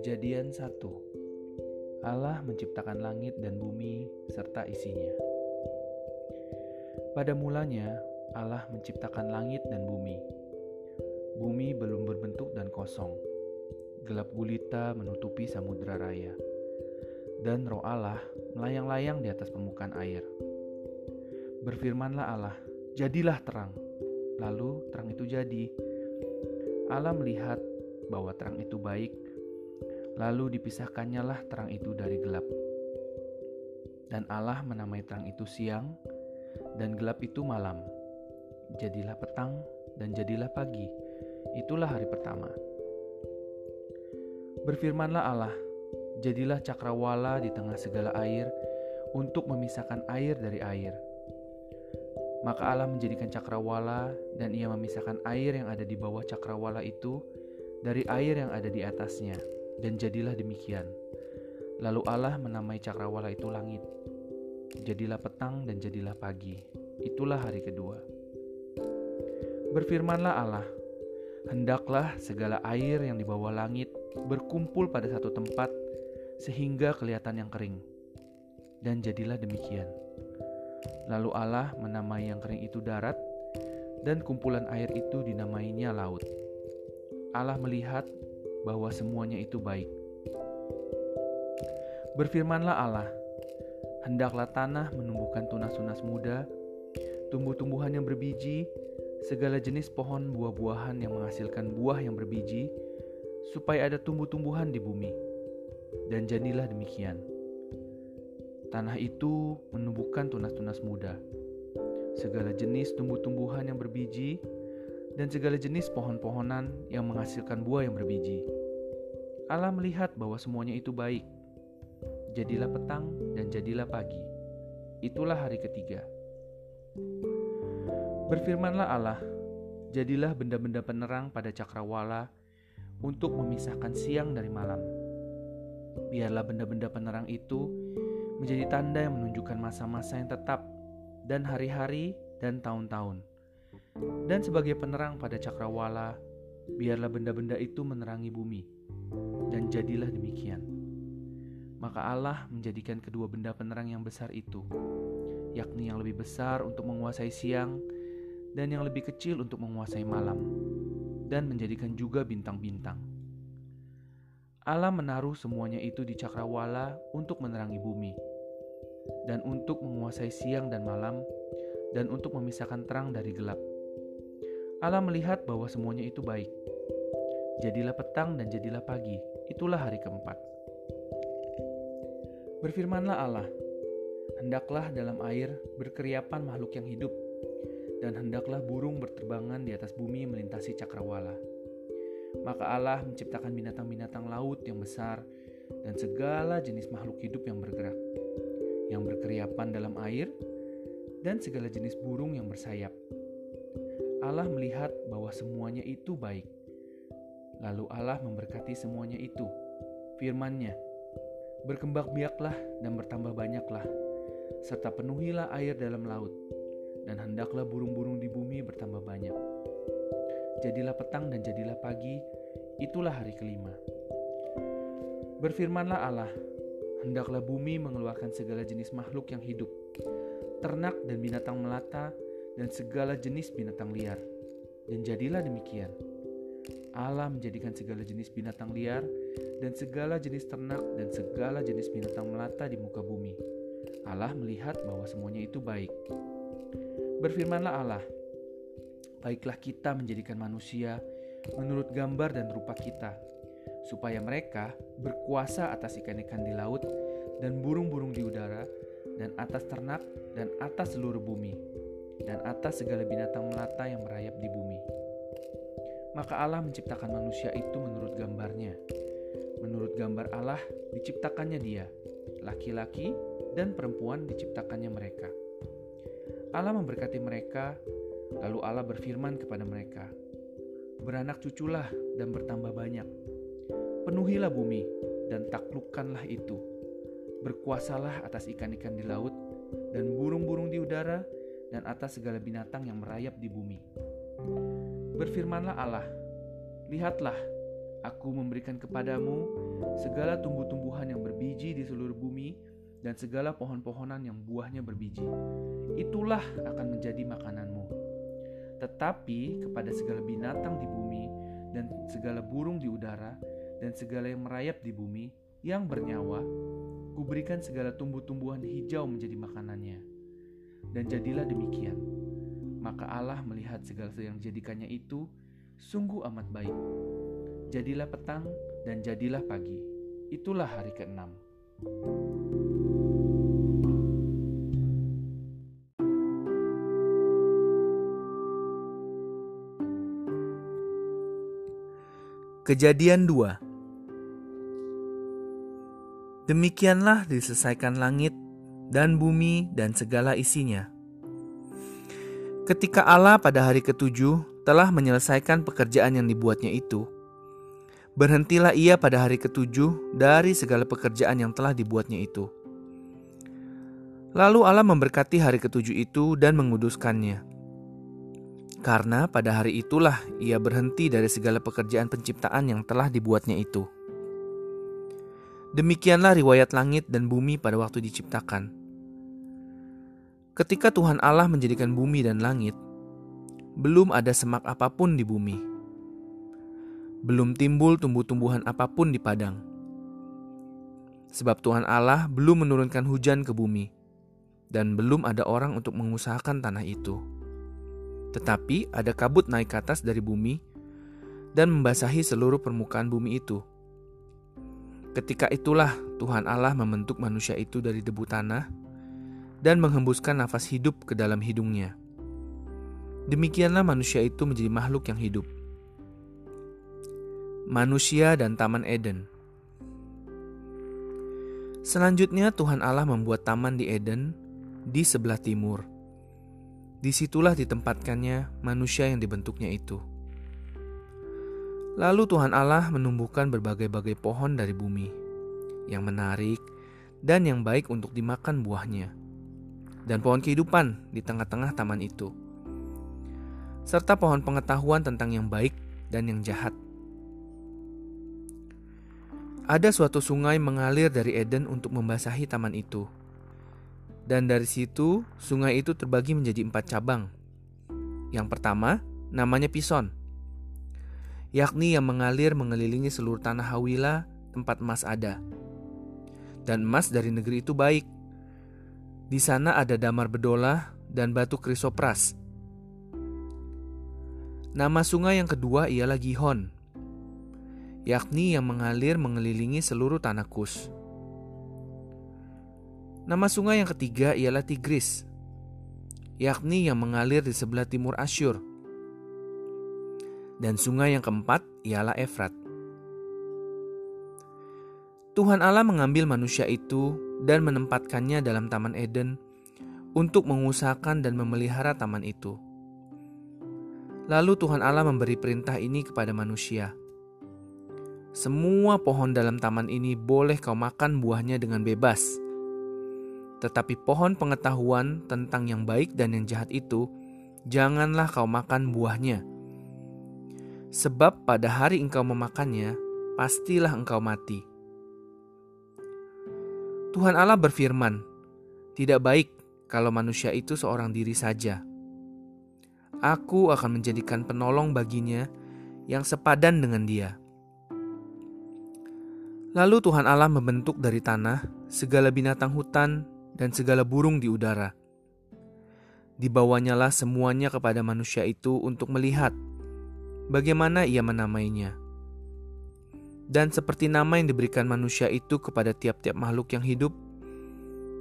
Kejadian 1 Allah menciptakan langit dan bumi serta isinya. Pada mulanya Allah menciptakan langit dan bumi. Bumi belum berbentuk dan kosong. Gelap gulita menutupi samudera raya. Dan roh Allah melayang-layang di atas permukaan air. Berfirmanlah Allah, jadilah terang. Lalu terang itu jadi. Allah melihat bahwa terang itu baik, lalu dipisahkannya lah terang itu dari gelap. Dan Allah menamai terang itu siang, dan gelap itu malam. Jadilah petang, dan jadilah pagi. Itulah hari pertama. Berfirmanlah Allah, jadilah cakrawala di tengah segala air untuk memisahkan air dari air. Maka Allah menjadikan cakrawala dan ia memisahkan air yang ada di bawah cakrawala itu dari air yang ada di atasnya. Dan jadilah demikian. Lalu Allah menamai cakrawala itu langit. Jadilah petang dan jadilah pagi. Itulah hari kedua. Berfirmanlah Allah, hendaklah segala air yang di bawah langit berkumpul pada satu tempat sehingga kelihatan yang kering. Dan jadilah demikian. Lalu Allah menamai yang kering itu darat, dan kumpulan air itu dinamainya laut. Allah melihat bahwa semuanya itu baik. Berfirmanlah Allah, hendaklah tanah menumbuhkan tunas-tunas muda, tumbuh-tumbuhan yang berbiji, segala jenis pohon buah-buahan yang menghasilkan buah yang berbiji, supaya ada tumbuh-tumbuhan di bumi. Dan jadilah demikian. Tanah itu menumbuhkan tunas-tunas muda, segala jenis tumbuh-tumbuhan yang berbiji, dan segala jenis pohon-pohonan yang menghasilkan buah yang berbiji. Allah melihat bahwa semuanya itu baik. Jadilah petang dan jadilah pagi. Itulah hari ketiga. Berfirmanlah Allah, jadilah benda-benda penerang pada cakrawala untuk memisahkan siang dari malam. Biarlah benda-benda penerang itu menjadi tanda yang menunjukkan masa-masa yang tetap dan hari-hari dan tahun-tahun dan sebagai penerang pada cakrawala, biarlah benda-benda itu menerangi bumi. Dan jadilah demikian. Maka Allah menjadikan kedua benda penerang yang besar itu, yakni yang lebih besar untuk menguasai siang dan yang lebih kecil untuk menguasai malam, dan menjadikan juga bintang-bintang. Allah menaruh semuanya itu di cakrawala untuk menerangi bumi, dan untuk menguasai siang dan malam, dan untuk memisahkan terang dari gelap Allah melihat bahwa semuanya itu baik. Jadilah petang dan jadilah pagi, itulah hari keempat. Berfirmanlah Allah, hendaklah dalam air berkeriapan makhluk yang hidup, dan hendaklah burung berterbangan di atas bumi melintasi cakrawala. Maka Allah menciptakan binatang-binatang laut yang besar dan segala jenis makhluk hidup yang bergerak, yang berkeriapan dalam air, dan segala jenis burung yang bersayap Allah melihat bahwa semuanya itu baik. Lalu Allah memberkati semuanya itu. Firman-Nya, Berkembang biaklah dan bertambah banyaklah, serta penuhilah air dalam laut, dan hendaklah burung-burung di bumi bertambah banyak. Jadilah petang dan jadilah pagi, itulah hari kelima. Berfirmanlah Allah, hendaklah bumi mengeluarkan segala jenis makhluk yang hidup, ternak dan binatang melata, dan segala jenis binatang liar. Dan jadilah demikian. Allah menjadikan segala jenis binatang liar dan segala jenis ternak dan segala jenis binatang melata di muka bumi. Allah melihat bahwa semuanya itu baik. Berfirmanlah Allah, baiklah kita menjadikan manusia menurut gambar dan rupa kita, supaya mereka berkuasa atas ikan-ikan di laut dan burung-burung di udara, dan atas ternak dan atas seluruh bumi, dan atas segala binatang melata yang merayap di bumi. Maka Allah menciptakan manusia itu menurut gambarnya. Menurut gambar Allah diciptakannya dia, laki-laki dan perempuan diciptakannya mereka. Allah memberkati mereka, lalu Allah berfirman kepada mereka, Beranak cuculah dan bertambah banyak. Penuhilah bumi dan taklukkanlah itu. Berkuasalah atas ikan-ikan di laut dan burung-burung di udara dan atas segala binatang yang merayap di bumi. Berfirmanlah Allah, Lihatlah, aku memberikan kepadamu segala tumbuh-tumbuhan yang berbiji di seluruh bumi, dan segala pohon-pohonan yang buahnya berbiji. Itulah akan menjadi makananmu. Tetapi kepada segala binatang di bumi, dan segala burung di udara, dan segala yang merayap di bumi, yang bernyawa, kuberikan segala tumbuh-tumbuhan hijau menjadi makanannya. Dan jadilah demikian. Maka Allah melihat segala yang dijadikannya itu sungguh amat baik. Jadilah petang dan jadilah pagi. Itulah hari keenam. Kejadian 2 Demikianlah diselesaikan langit dan bumi dan segala isinya. Ketika Allah pada hari ketujuh telah menyelesaikan pekerjaan yang dibuatnya itu, berhentilah ia pada hari ketujuh dari segala pekerjaan yang telah dibuatnya itu. Lalu Allah memberkati hari ketujuh itu dan menguduskannya. Karena pada hari itulah ia berhenti dari segala pekerjaan penciptaan yang telah dibuatnya itu. Demikianlah riwayat langit dan bumi pada waktu diciptakan. Ketika Tuhan Allah menjadikan bumi dan langit, belum ada semak apa pun di bumi. Belum timbul tumbuh-tumbuhan apa pun di padang. Sebab Tuhan Allah belum menurunkan hujan ke bumi, dan belum ada orang untuk mengusahakan tanah itu. Tetapi ada kabut naik ke atas dari bumi dan membasahi seluruh permukaan bumi itu. Ketika itulah Tuhan Allah membentuk manusia itu dari debu tanah dan menghembuskan nafas hidup ke dalam hidungnya. Demikianlah manusia itu menjadi makhluk yang hidup. Manusia dan Taman Eden Selanjutnya Tuhan Allah membuat taman di Eden di sebelah timur. Di situlah ditempatkannya manusia yang dibentuknya itu. Lalu Tuhan Allah menumbuhkan berbagai-bagai pohon dari bumi yang menarik dan yang baik untuk dimakan buahnya, dan pohon kehidupan di tengah-tengah taman itu, serta pohon pengetahuan tentang yang baik dan yang jahat. Ada suatu sungai mengalir dari Eden untuk membasahi taman itu, dan dari situ sungai itu terbagi menjadi empat cabang. Yang pertama namanya Pison yakni yang mengalir mengelilingi seluruh tanah Hawila tempat emas ada. Dan emas dari negeri itu baik. Di sana ada damar bedola dan batu krisopras. Nama sungai yang kedua ialah Gihon, yakni yang mengalir mengelilingi seluruh tanah Kus. Nama sungai yang ketiga ialah Tigris, yakni yang mengalir di sebelah timur Asyur. Dan sungai yang keempat ialah Efrat. Tuhan Allah mengambil manusia itu dan menempatkannya dalam Taman Eden untuk mengusahakan dan memelihara taman itu. Lalu Tuhan Allah memberi perintah ini kepada manusia. Semua pohon dalam taman ini boleh kau makan buahnya dengan bebas. Tetapi pohon pengetahuan tentang yang baik dan yang jahat itu, janganlah kau makan buahnya Sebab pada hari engkau memakannya, pastilah engkau mati. Tuhan Allah berfirman, "Tidak baik kalau manusia itu seorang diri saja. Aku akan menjadikan penolong baginya yang sepadan dengan dia." Lalu Tuhan Allah membentuk dari tanah segala binatang hutan dan segala burung di udara. Dibawanyalah semuanya kepada manusia itu untuk melihat bagaimana ia menamainya. Dan seperti nama yang diberikan manusia itu kepada tiap-tiap makhluk yang hidup,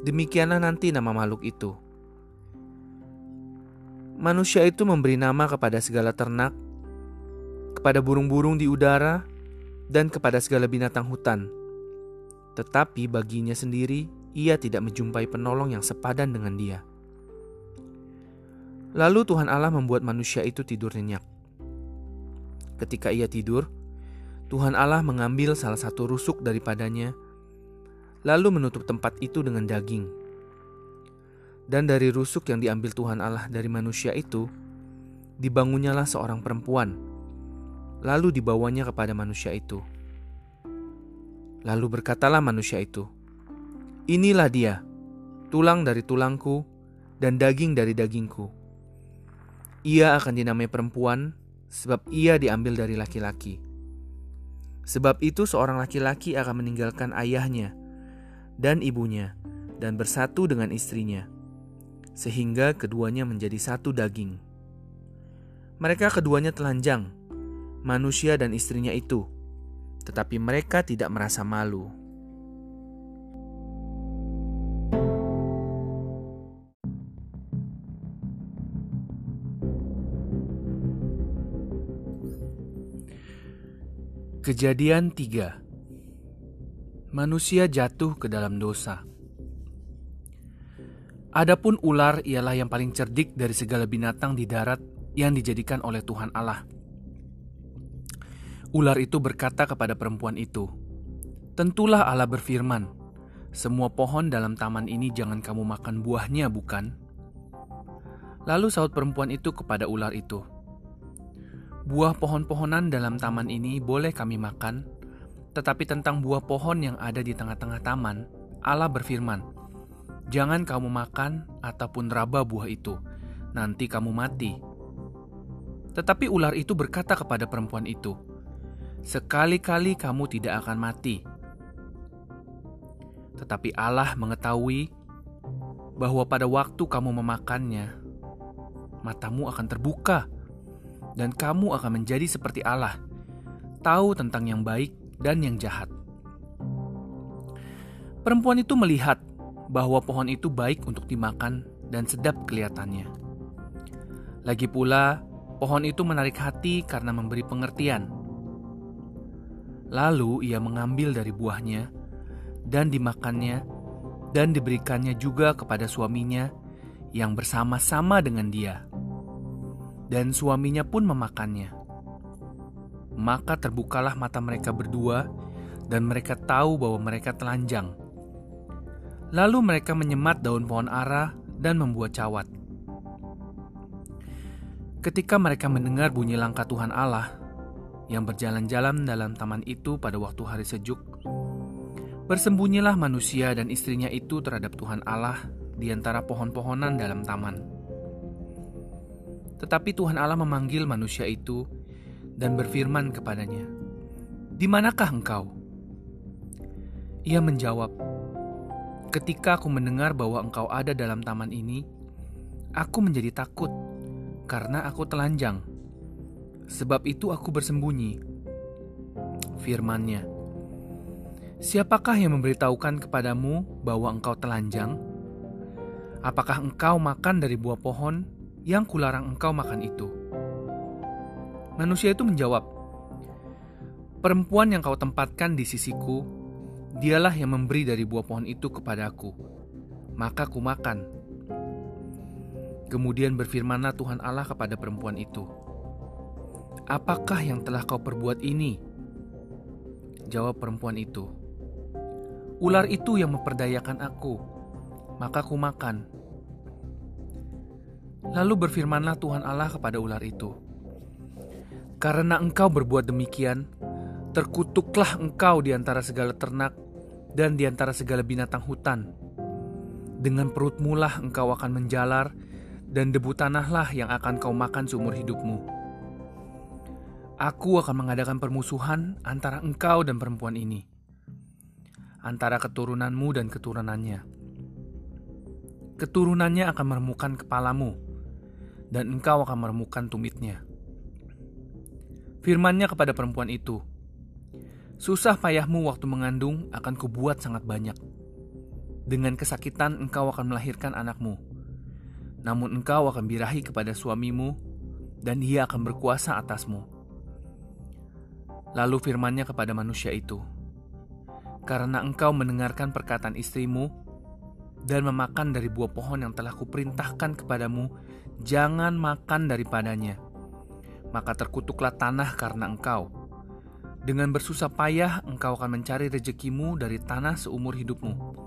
demikianlah nanti nama makhluk itu. Manusia itu memberi nama kepada segala ternak, kepada burung-burung di udara, dan kepada segala binatang hutan. Tetapi baginya sendiri, ia tidak menjumpai penolong yang sepadan dengan dia. Lalu Tuhan Allah membuat manusia itu tidur nyenyak. Ketika ia tidur, Tuhan Allah mengambil salah satu rusuk daripadanya, lalu menutup tempat itu dengan daging. Dan dari rusuk yang diambil Tuhan Allah dari manusia itu, dibangunnyalah seorang perempuan, lalu dibawanya kepada manusia itu. Lalu berkatalah manusia itu, "Inilah dia, tulang dari tulangku dan daging dari dagingku. Ia akan dinamai perempuan, sebab ia diambil dari laki-laki. Sebab itu, seorang laki-laki akan meninggalkan ayahnya dan ibunya, dan bersatu dengan istrinya, sehingga keduanya menjadi satu daging. Mereka keduanya telanjang, manusia dan istrinya itu, tetapi mereka tidak merasa malu. Kejadian 3 Manusia jatuh ke dalam dosa. Adapun ular ialah yang paling cerdik dari segala binatang di darat yang dijadikan oleh Tuhan Allah. Ular itu berkata kepada perempuan itu, "Tentulah Allah berfirman, semua pohon dalam taman ini jangan kamu makan buahnya, bukan?" Lalu saut perempuan itu kepada ular itu, "Buah pohon-pohonan dalam taman ini boleh kami makan, tetapi tentang buah pohon yang ada di tengah-tengah taman, Allah berfirman, Jangan kamu makan ataupun raba buah itu, nanti kamu mati. Tetapi ular itu berkata kepada perempuan itu, "Sekali-kali kamu tidak akan mati." Tetapi Allah mengetahui bahwa pada waktu kamu memakannya, matamu akan terbuka dan kamu akan menjadi seperti Allah, tahu tentang yang baik dan yang jahat. Perempuan itu melihat bahwa pohon itu baik untuk dimakan dan sedap kelihatannya. Lagi pula, Pohon itu menarik hati karena memberi pengertian. Lalu ia mengambil dari buahnya dan dimakannya dan diberikannya juga kepada suaminya yang bersama-sama dengan dia. Dan suaminya pun memakannya. Maka terbukalah mata mereka berdua dan mereka tahu bahwa mereka telanjang. Lalu mereka menyemat daun pohon ara dan membuat cawat. Ketika mereka mendengar bunyi langkah Tuhan Allah yang berjalan-jalan dalam taman itu pada waktu hari sejuk, bersembunyilah manusia dan istrinya itu terhadap Tuhan Allah di antara pohon-pohonan dalam taman. Tetapi Tuhan Allah memanggil manusia itu dan berfirman kepadanya, "Di manakah engkau?" Ia menjawab, "Ketika aku mendengar bahwa engkau ada dalam taman ini, aku menjadi takut." karena aku telanjang. Sebab itu aku bersembunyi. Firmannya, Siapakah yang memberitahukan kepadamu bahwa engkau telanjang? Apakah engkau makan dari buah pohon yang kularang engkau makan itu? Manusia itu menjawab, Perempuan yang kau tempatkan di sisiku, dialah yang memberi dari buah pohon itu kepadaku. Maka ku makan Kemudian berfirmanlah Tuhan Allah kepada perempuan itu, "Apakah yang telah kau perbuat ini?" Jawab perempuan itu, "Ular itu yang memperdayakan aku, maka ku makan." Lalu berfirmanlah Tuhan Allah kepada ular itu, "Karena engkau berbuat demikian, terkutuklah engkau di antara segala ternak dan di antara segala binatang hutan. Dengan perutmu lah engkau akan menjalar." dan debu tanahlah yang akan kau makan seumur hidupmu. Aku akan mengadakan permusuhan antara engkau dan perempuan ini, antara keturunanmu dan keturunannya. Keturunannya akan meremukan kepalamu, dan engkau akan meremukan tumitnya. Firmannya kepada perempuan itu, Susah payahmu waktu mengandung akan kubuat sangat banyak. Dengan kesakitan engkau akan melahirkan anakmu namun engkau akan birahi kepada suamimu, dan ia akan berkuasa atasmu. Lalu firmannya kepada manusia itu, Karena engkau mendengarkan perkataan istrimu, dan memakan dari buah pohon yang telah kuperintahkan kepadamu, jangan makan daripadanya. Maka terkutuklah tanah karena engkau. Dengan bersusah payah engkau akan mencari rezekimu dari tanah seumur hidupmu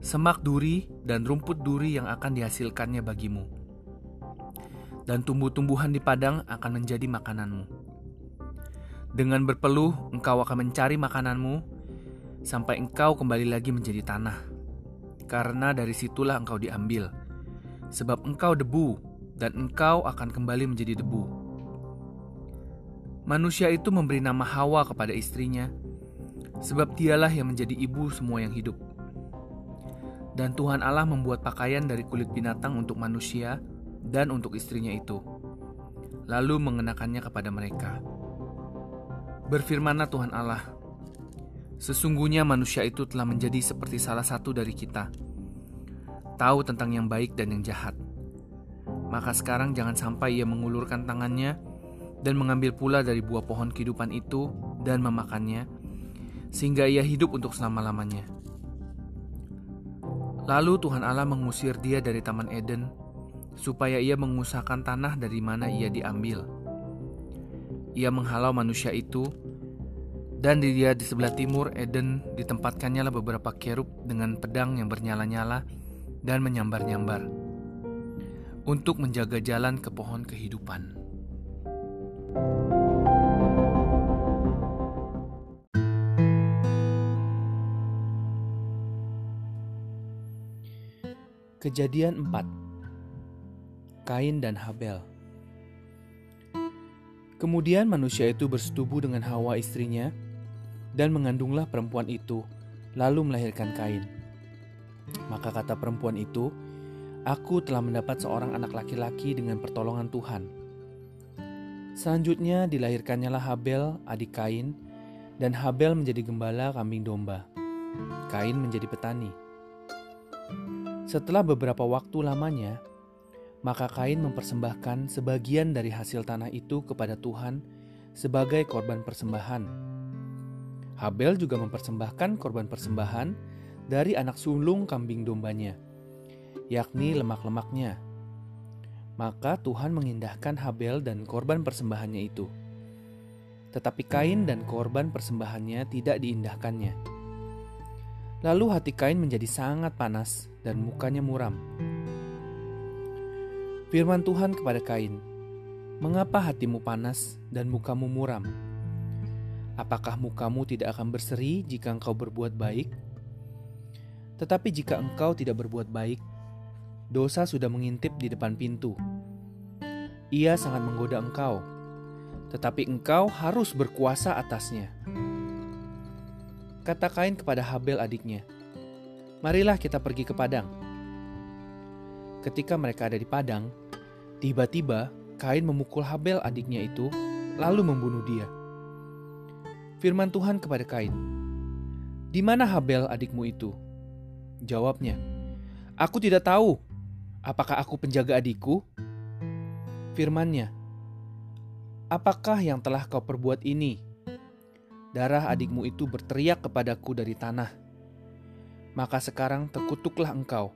semak duri dan rumput duri yang akan dihasilkannya bagimu. Dan tumbuh-tumbuhan di padang akan menjadi makananmu. Dengan berpeluh, engkau akan mencari makananmu, sampai engkau kembali lagi menjadi tanah, karena dari situlah engkau diambil, sebab engkau debu, dan engkau akan kembali menjadi debu. Manusia itu memberi nama Hawa kepada istrinya, sebab dialah yang menjadi ibu semua yang hidup. Dan Tuhan Allah membuat pakaian dari kulit binatang untuk manusia dan untuk istrinya itu, lalu mengenakannya kepada mereka. Berfirmanlah Tuhan Allah, Sesungguhnya manusia itu telah menjadi seperti salah satu dari kita, tahu tentang yang baik dan yang jahat. Maka sekarang jangan sampai ia mengulurkan tangannya dan mengambil pula dari buah pohon kehidupan itu dan memakannya, sehingga ia hidup untuk selama-lamanya. Lalu Tuhan Allah mengusir dia dari Taman Eden, supaya ia mengusahakan tanah dari mana ia diambil. Ia menghalau manusia itu dan di dia di sebelah timur Eden ditempatkannya beberapa kerub dengan pedang yang bernyala-nyala dan menyambar-nyambar untuk menjaga jalan ke pohon kehidupan. Kejadian 4 Kain dan Habel Kemudian manusia itu bersetubuh dengan Hawa istrinya dan mengandunglah perempuan itu, lalu melahirkan Kain. Maka kata perempuan itu, "Aku telah mendapat seorang anak laki-laki dengan pertolongan Tuhan." Selanjutnya dilahirkannya lah Habel, adik Kain, dan Habel menjadi gembala kambing domba. Kain menjadi petani. Setelah beberapa waktu lamanya, maka Kain mempersembahkan sebagian dari hasil tanah itu kepada Tuhan sebagai korban persembahan Habel juga mempersembahkan korban persembahan dari anak sulung kambing dombanya, yakni lemak-lemaknya. Maka Tuhan mengindahkan Habel dan korban persembahannya itu. Tetapi Kain dan korban persembahannya tidak diindahkannya. Lalu hati Kain menjadi sangat panas dan mukanya muram. Firman Tuhan kepada Kain, "Mengapa hatimu panas dan mukamu muram?" Apakah mukamu tidak akan berseri jika engkau berbuat baik? Tetapi jika engkau tidak berbuat baik, dosa sudah mengintip di depan pintu. Ia sangat menggoda engkau, tetapi engkau harus berkuasa atasnya. Kata Kain kepada Habel adiknya, "Marilah kita pergi ke padang." Ketika mereka ada di padang, tiba-tiba Kain memukul Habel adiknya itu, lalu membunuh dia firman Tuhan kepada Kain, "Di mana Habel adikmu itu?" Jawabnya, "Aku tidak tahu. Apakah aku penjaga adikku?" Firmannya, "Apakah yang telah kau perbuat ini?" Darah adikmu itu berteriak kepadaku dari tanah. Maka sekarang terkutuklah engkau,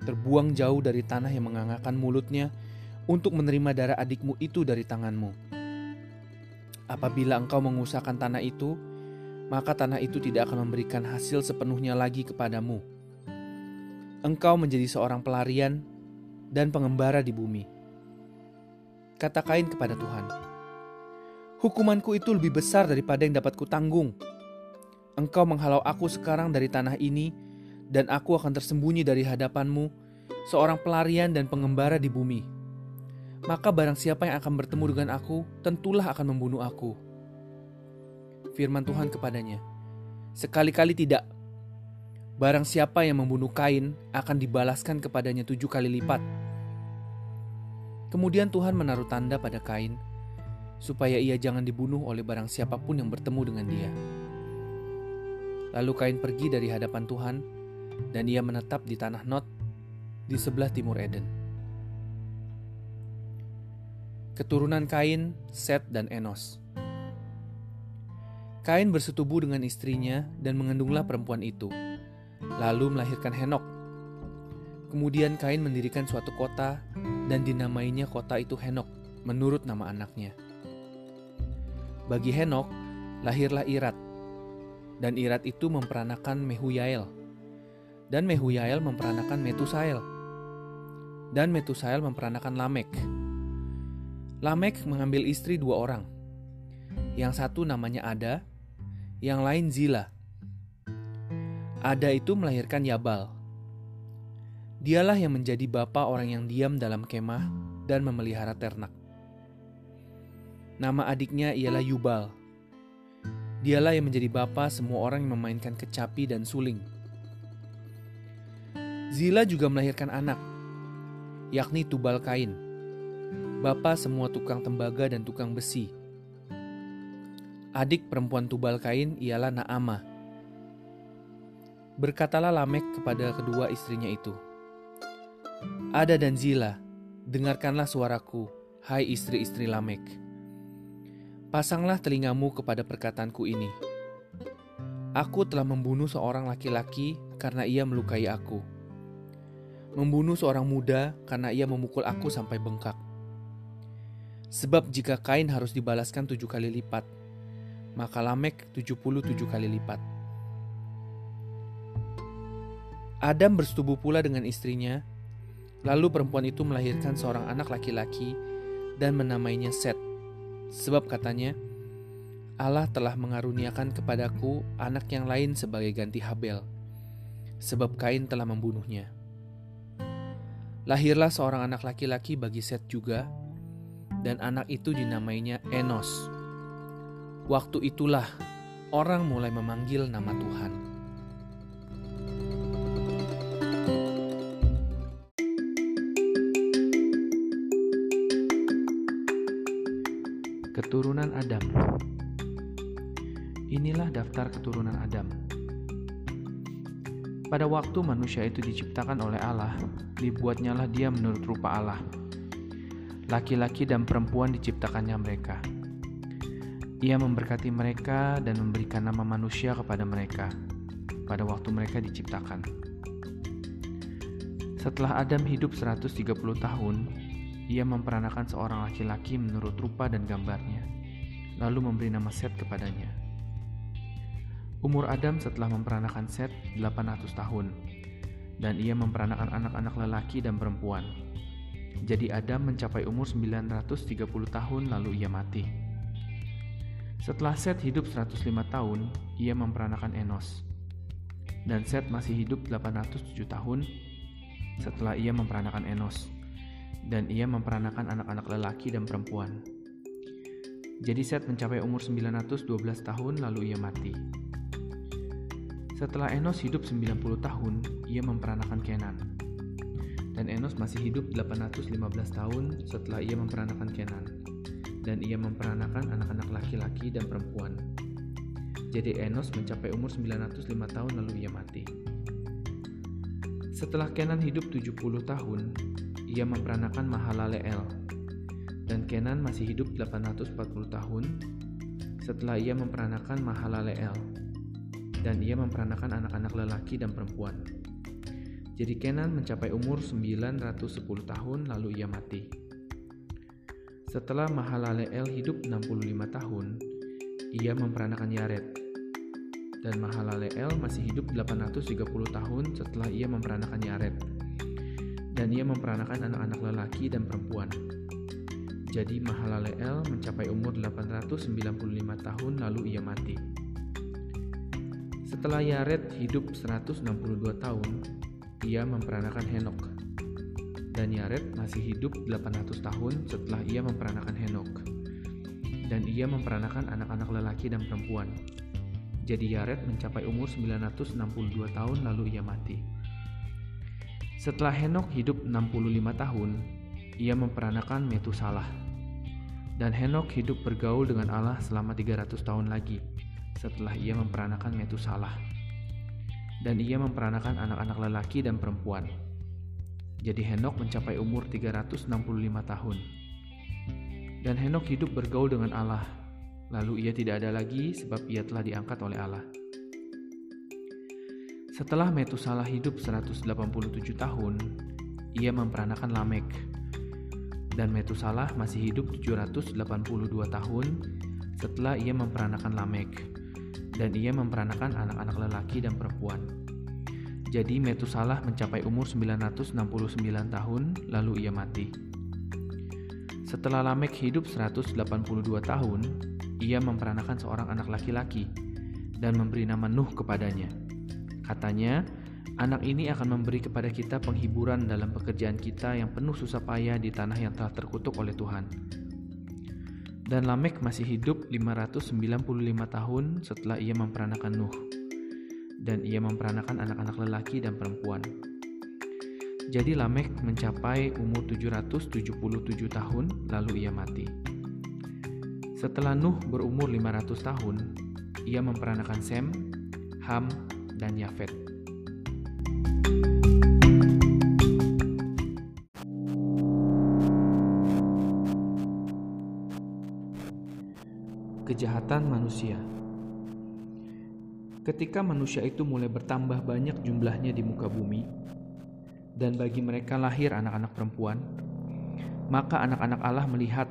terbuang jauh dari tanah yang mengangakkan mulutnya untuk menerima darah adikmu itu dari tanganmu. Apabila engkau mengusahakan tanah itu, maka tanah itu tidak akan memberikan hasil sepenuhnya lagi kepadamu. Engkau menjadi seorang pelarian dan pengembara di bumi. Kata Kain kepada Tuhan, Hukumanku itu lebih besar daripada yang dapat kutanggung. Engkau menghalau aku sekarang dari tanah ini, dan aku akan tersembunyi dari hadapanmu, seorang pelarian dan pengembara di bumi maka barang siapa yang akan bertemu dengan aku, tentulah akan membunuh aku. Firman Tuhan kepadanya, sekali-kali tidak. Barang siapa yang membunuh Kain akan dibalaskan kepadanya tujuh kali lipat. Kemudian Tuhan menaruh tanda pada Kain, supaya ia jangan dibunuh oleh barang siapa pun yang bertemu dengan dia. Lalu Kain pergi dari hadapan Tuhan, dan ia menetap di tanah Not di sebelah timur Eden keturunan Kain, Set, dan Enos. Kain bersetubuh dengan istrinya dan mengandunglah perempuan itu, lalu melahirkan Henok. Kemudian Kain mendirikan suatu kota dan dinamainya kota itu Henok menurut nama anaknya. Bagi Henok, lahirlah Irat, dan Irat itu memperanakan Mehuyael, dan Mehuyael memperanakan Metusael, dan Metusael memperanakan Lamek, Lamek mengambil istri dua orang. Yang satu namanya Ada, yang lain Zila. Ada itu melahirkan Yabal. Dialah yang menjadi bapa orang yang diam dalam kemah dan memelihara ternak. Nama adiknya ialah Yubal. Dialah yang menjadi bapa semua orang yang memainkan kecapi dan suling. Zila juga melahirkan anak, yakni Tubal Kain, bapa semua tukang tembaga dan tukang besi. Adik perempuan Tubal Kain ialah Naama. Berkatalah Lamek kepada kedua istrinya itu, Ada dan Zila, dengarkanlah suaraku, hai istri-istri Lamek. Pasanglah telingamu kepada perkataanku ini. Aku telah membunuh seorang laki-laki karena ia melukai aku membunuh seorang muda karena ia memukul aku sampai bengkak. Sebab jika kain harus dibalaskan tujuh kali lipat, maka Lamek tujuh puluh tujuh kali lipat. Adam bersetubuh pula dengan istrinya, lalu perempuan itu melahirkan seorang anak laki-laki dan menamainya Set. Sebab katanya, Allah telah mengaruniakan kepadaku anak yang lain sebagai ganti Habel, sebab Kain telah membunuhnya. Lahirlah seorang anak laki-laki bagi Set juga, dan anak itu dinamainya Enos. Waktu itulah orang mulai memanggil nama Tuhan. Keturunan Adam Inilah daftar keturunan Adam. Pada waktu manusia itu diciptakan oleh Allah, dibuatnyalah dia menurut rupa Allah. Laki-laki dan perempuan diciptakannya mereka. Ia memberkati mereka dan memberikan nama manusia kepada mereka pada waktu mereka diciptakan. Setelah Adam hidup 130 tahun, ia memperanakan seorang laki-laki menurut rupa dan gambarnya, lalu memberi nama Set kepadanya. Umur Adam setelah memperanakan Set 800 tahun, dan ia memperanakan anak-anak lelaki dan perempuan. Jadi Adam mencapai umur 930 tahun lalu ia mati. Setelah Set hidup 105 tahun, ia memperanakan Enos. Dan Set masih hidup 807 tahun setelah ia memperanakan Enos. Dan ia memperanakan anak-anak lelaki dan perempuan. Jadi Set mencapai umur 912 tahun lalu ia mati. Setelah Enos hidup 90 tahun, ia memperanakan Kenan. Dan Enos masih hidup 815 tahun setelah ia memperanakan Kenan. Dan ia memperanakan anak-anak laki-laki dan perempuan. Jadi Enos mencapai umur 905 tahun lalu ia mati. Setelah Kenan hidup 70 tahun, ia memperanakan Mahalaleel. Dan Kenan masih hidup 840 tahun setelah ia memperanakan Mahalaleel dan ia memperanakan anak-anak lelaki dan perempuan. Jadi Kenan mencapai umur 910 tahun lalu ia mati. Setelah Mahalaleel hidup 65 tahun, ia memperanakan Yared. Dan Mahalaleel masih hidup 830 tahun setelah ia memperanakan Yared. Dan ia memperanakan anak-anak lelaki dan perempuan. Jadi Mahalaleel mencapai umur 895 tahun lalu ia mati. Setelah Yared hidup 162 tahun, ia memperanakan Henok. Dan Yared masih hidup 800 tahun setelah ia memperanakan Henok. Dan ia memperanakan anak-anak lelaki dan perempuan. Jadi Yared mencapai umur 962 tahun lalu ia mati. Setelah Henok hidup 65 tahun, ia memperanakan Metusalah. Dan Henok hidup bergaul dengan Allah selama 300 tahun lagi setelah ia memperanakan Metusalah. Dan ia memperanakan anak-anak lelaki dan perempuan. Jadi Henok mencapai umur 365 tahun. Dan Henok hidup bergaul dengan Allah. Lalu ia tidak ada lagi sebab ia telah diangkat oleh Allah. Setelah Metusalah hidup 187 tahun, ia memperanakan Lamek. Dan Metusalah masih hidup 782 tahun setelah ia memperanakan Lamek dan ia memperanakan anak-anak lelaki dan perempuan. Jadi Metusalah mencapai umur 969 tahun lalu ia mati. Setelah Lamek hidup 182 tahun, ia memperanakan seorang anak laki-laki dan memberi nama Nuh kepadanya. Katanya, anak ini akan memberi kepada kita penghiburan dalam pekerjaan kita yang penuh susah payah di tanah yang telah terkutuk oleh Tuhan. Dan Lamek masih hidup 595 tahun setelah ia memperanakan Nuh. Dan ia memperanakan anak-anak lelaki dan perempuan. Jadi Lamek mencapai umur 777 tahun lalu ia mati. Setelah Nuh berumur 500 tahun, ia memperanakan Sem, Ham, dan Yafet. Kejahatan manusia Ketika manusia itu mulai bertambah banyak jumlahnya di muka bumi, dan bagi mereka lahir anak-anak perempuan, maka anak-anak Allah melihat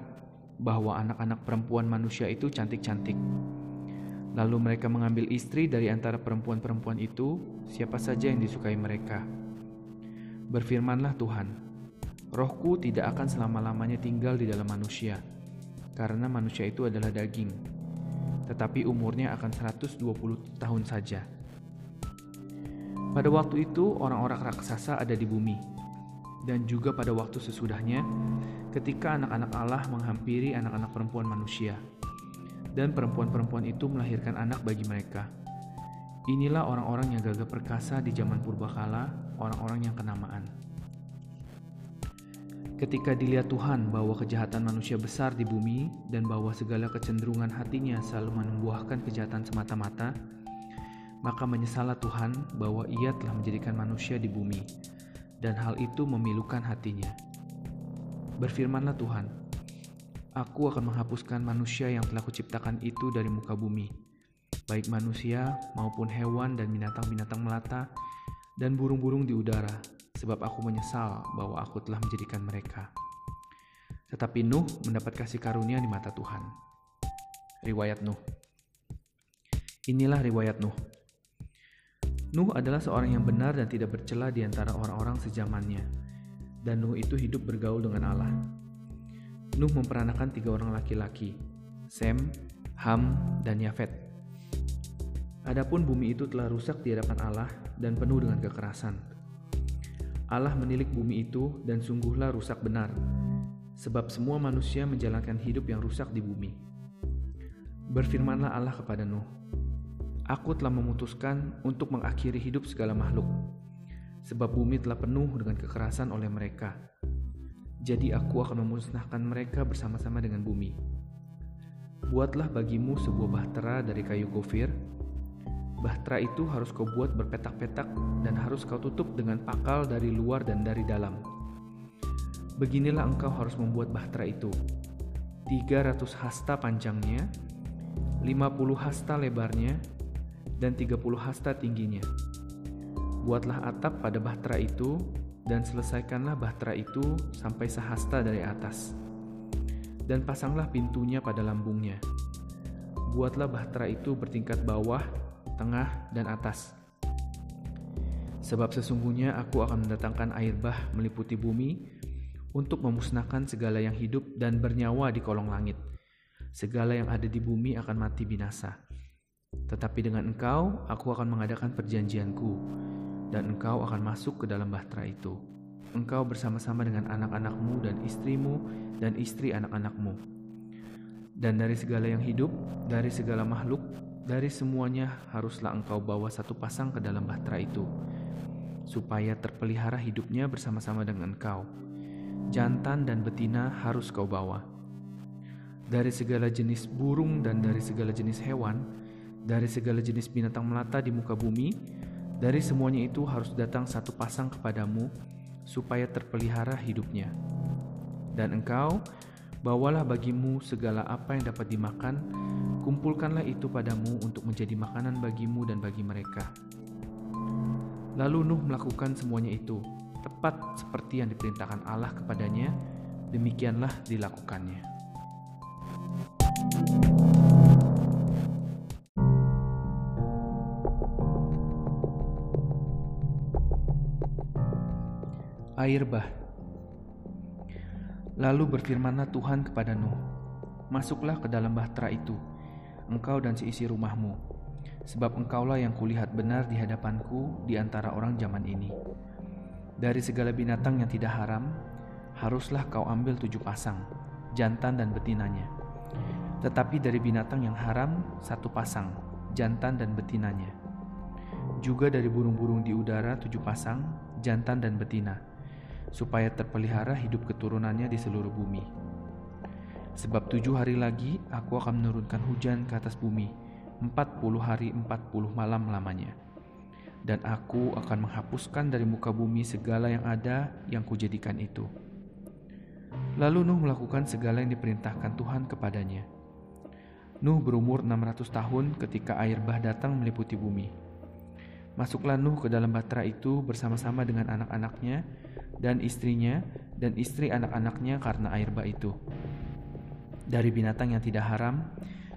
bahwa anak-anak perempuan manusia itu cantik-cantik Lalu mereka mengambil istri dari antara perempuan-perempuan itu, siapa saja yang disukai mereka. Berfirmanlah Tuhan, Rohku tidak akan selama-lamanya tinggal di dalam manusia, karena manusia itu adalah daging, tetapi umurnya akan 120 tahun saja. Pada waktu itu orang-orang raksasa ada di bumi, dan juga pada waktu sesudahnya ketika anak-anak Allah menghampiri anak-anak perempuan manusia dan perempuan-perempuan itu melahirkan anak bagi mereka. Inilah orang-orang yang gagah perkasa di zaman purbakala, orang-orang yang kenamaan. Ketika dilihat Tuhan bahwa kejahatan manusia besar di bumi dan bahwa segala kecenderungan hatinya selalu menumbuhkan kejahatan semata-mata, maka menyesallah Tuhan bahwa ia telah menjadikan manusia di bumi, dan hal itu memilukan hatinya. Berfirmanlah Tuhan, Aku akan menghapuskan manusia yang telah kuciptakan itu dari muka bumi, baik manusia maupun hewan dan binatang-binatang melata dan burung-burung di udara, sebab aku menyesal bahwa aku telah menjadikan mereka. Tetapi Nuh mendapat kasih karunia di mata Tuhan. Riwayat Nuh Inilah riwayat Nuh. Nuh adalah seorang yang benar dan tidak bercela di antara orang-orang sejamannya. Dan Nuh itu hidup bergaul dengan Allah. Nuh memperanakan tiga orang laki-laki, Sem, Ham, dan Yafet. Adapun bumi itu telah rusak di hadapan Allah dan penuh dengan kekerasan. Allah menilik bumi itu dan sungguhlah rusak benar, sebab semua manusia menjalankan hidup yang rusak di bumi. Berfirmanlah Allah kepada Nuh, Aku telah memutuskan untuk mengakhiri hidup segala makhluk, sebab bumi telah penuh dengan kekerasan oleh mereka jadi aku akan memusnahkan mereka bersama-sama dengan bumi. Buatlah bagimu sebuah bahtera dari kayu gofir. Bahtera itu harus kau buat berpetak-petak dan harus kau tutup dengan pakal dari luar dan dari dalam. Beginilah engkau harus membuat bahtera itu. 300 hasta panjangnya, 50 hasta lebarnya, dan 30 hasta tingginya. Buatlah atap pada bahtera itu dan selesaikanlah bahtera itu sampai sehasta dari atas. Dan pasanglah pintunya pada lambungnya. Buatlah bahtera itu bertingkat bawah, tengah, dan atas. Sebab sesungguhnya aku akan mendatangkan air bah meliputi bumi untuk memusnahkan segala yang hidup dan bernyawa di kolong langit. Segala yang ada di bumi akan mati binasa. Tetapi dengan engkau, aku akan mengadakan perjanjianku, dan engkau akan masuk ke dalam bahtera itu. Engkau bersama-sama dengan anak-anakmu dan istrimu dan istri anak-anakmu. Dan dari segala yang hidup, dari segala makhluk, dari semuanya haruslah engkau bawa satu pasang ke dalam bahtera itu, supaya terpelihara hidupnya bersama-sama dengan engkau. Jantan dan betina harus kau bawa. Dari segala jenis burung dan dari segala jenis hewan, dari segala jenis binatang melata di muka bumi, dari semuanya itu harus datang satu pasang kepadamu, supaya terpelihara hidupnya. Dan engkau, bawalah bagimu segala apa yang dapat dimakan, kumpulkanlah itu padamu untuk menjadi makanan bagimu dan bagi mereka. Lalu Nuh melakukan semuanya itu, tepat seperti yang diperintahkan Allah kepadanya, demikianlah dilakukannya. Air bah. Lalu berfirmanlah Tuhan kepada Nuh, Masuklah ke dalam bahtera itu, engkau dan seisi rumahmu, sebab engkaulah yang kulihat benar di hadapanku di antara orang zaman ini. Dari segala binatang yang tidak haram, haruslah kau ambil tujuh pasang, jantan dan betinanya. Tetapi dari binatang yang haram, satu pasang, jantan dan betinanya. Juga dari burung-burung di udara tujuh pasang, jantan dan betina, supaya terpelihara hidup keturunannya di seluruh bumi. Sebab tujuh hari lagi aku akan menurunkan hujan ke atas bumi, empat puluh hari empat puluh malam lamanya. Dan aku akan menghapuskan dari muka bumi segala yang ada yang kujadikan itu. Lalu Nuh melakukan segala yang diperintahkan Tuhan kepadanya. Nuh berumur 600 tahun ketika air bah datang meliputi bumi. Masuklah Nuh ke dalam batra itu bersama-sama dengan anak-anaknya dan istrinya dan istri anak-anaknya karena air bah itu. Dari binatang yang tidak haram